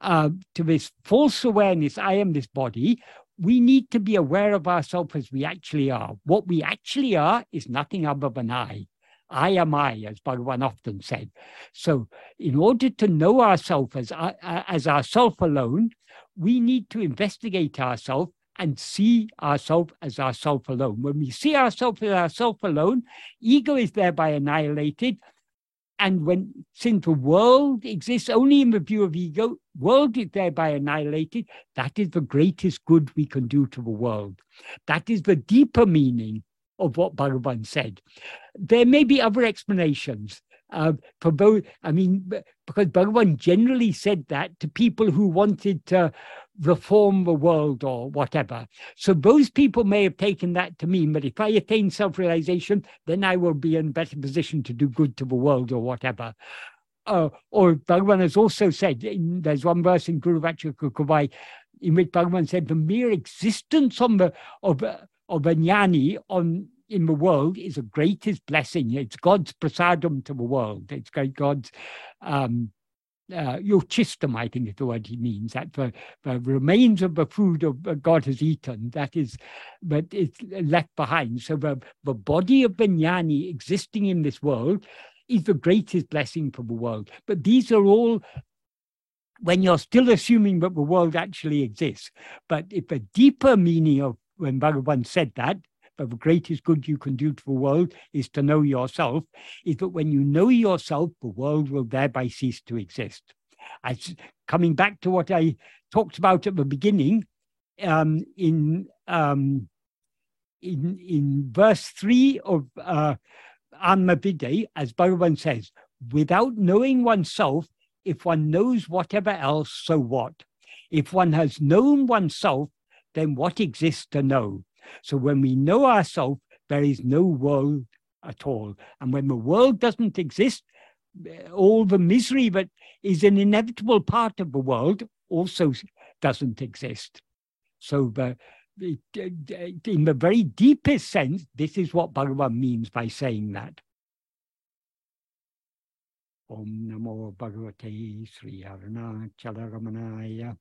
Speaker 1: uh, to this false awareness, I am this body, we need to be aware of ourselves as we actually are. What we actually are is nothing other than I. I am I, as Bhagavan often said. So, in order to know ourselves as, uh, as ourself alone, we need to investigate ourselves and see ourselves as ourself alone. When we see ourselves as ourself alone, ego is thereby annihilated, and when since the world exists only in the view of ego, world is thereby annihilated. That is the greatest good we can do to the world. That is the deeper meaning of what Bhagavan said. There may be other explanations uh, for both. I mean, because Bhagavan generally said that to people who wanted to reform the world or whatever. So those people may have taken that to mean that if I attain self-realization, then I will be in better position to do good to the world or whatever. Uh, or Bhagavan has also said, in, there's one verse in Guru Vachaka Kovai in which Bhagavan said the mere existence on the, of, of a jnani on in the world is the greatest blessing. It's God's prasadam to the world. It's God's um, uh, ucchishtam, I think is the word he means, that the, the remains of the food of God has eaten, that is, but it's left behind. So the, the body of jnani existing in this world is the greatest blessing for the world. But these are all when you're still assuming that the world actually exists. But if a deeper meaning of when Bhagavan said that, the greatest good you can do to the world is to know yourself, is that when you know yourself, the world will thereby cease to exist. As coming back to what I talked about at the beginning, um, in um, in in verse three of uh, as Bhagavan says, without knowing oneself, if one knows whatever else, so what? If one has known oneself, then what exists to know? So when we know ourselves, there is no world at all. And when the world doesn't exist, all the misery that is an inevitable part of the world also doesn't exist. So the, in the very deepest sense, this is what Bhagavan means by saying that. Om Namo Bhagavate Sri Arunachala Ramanaya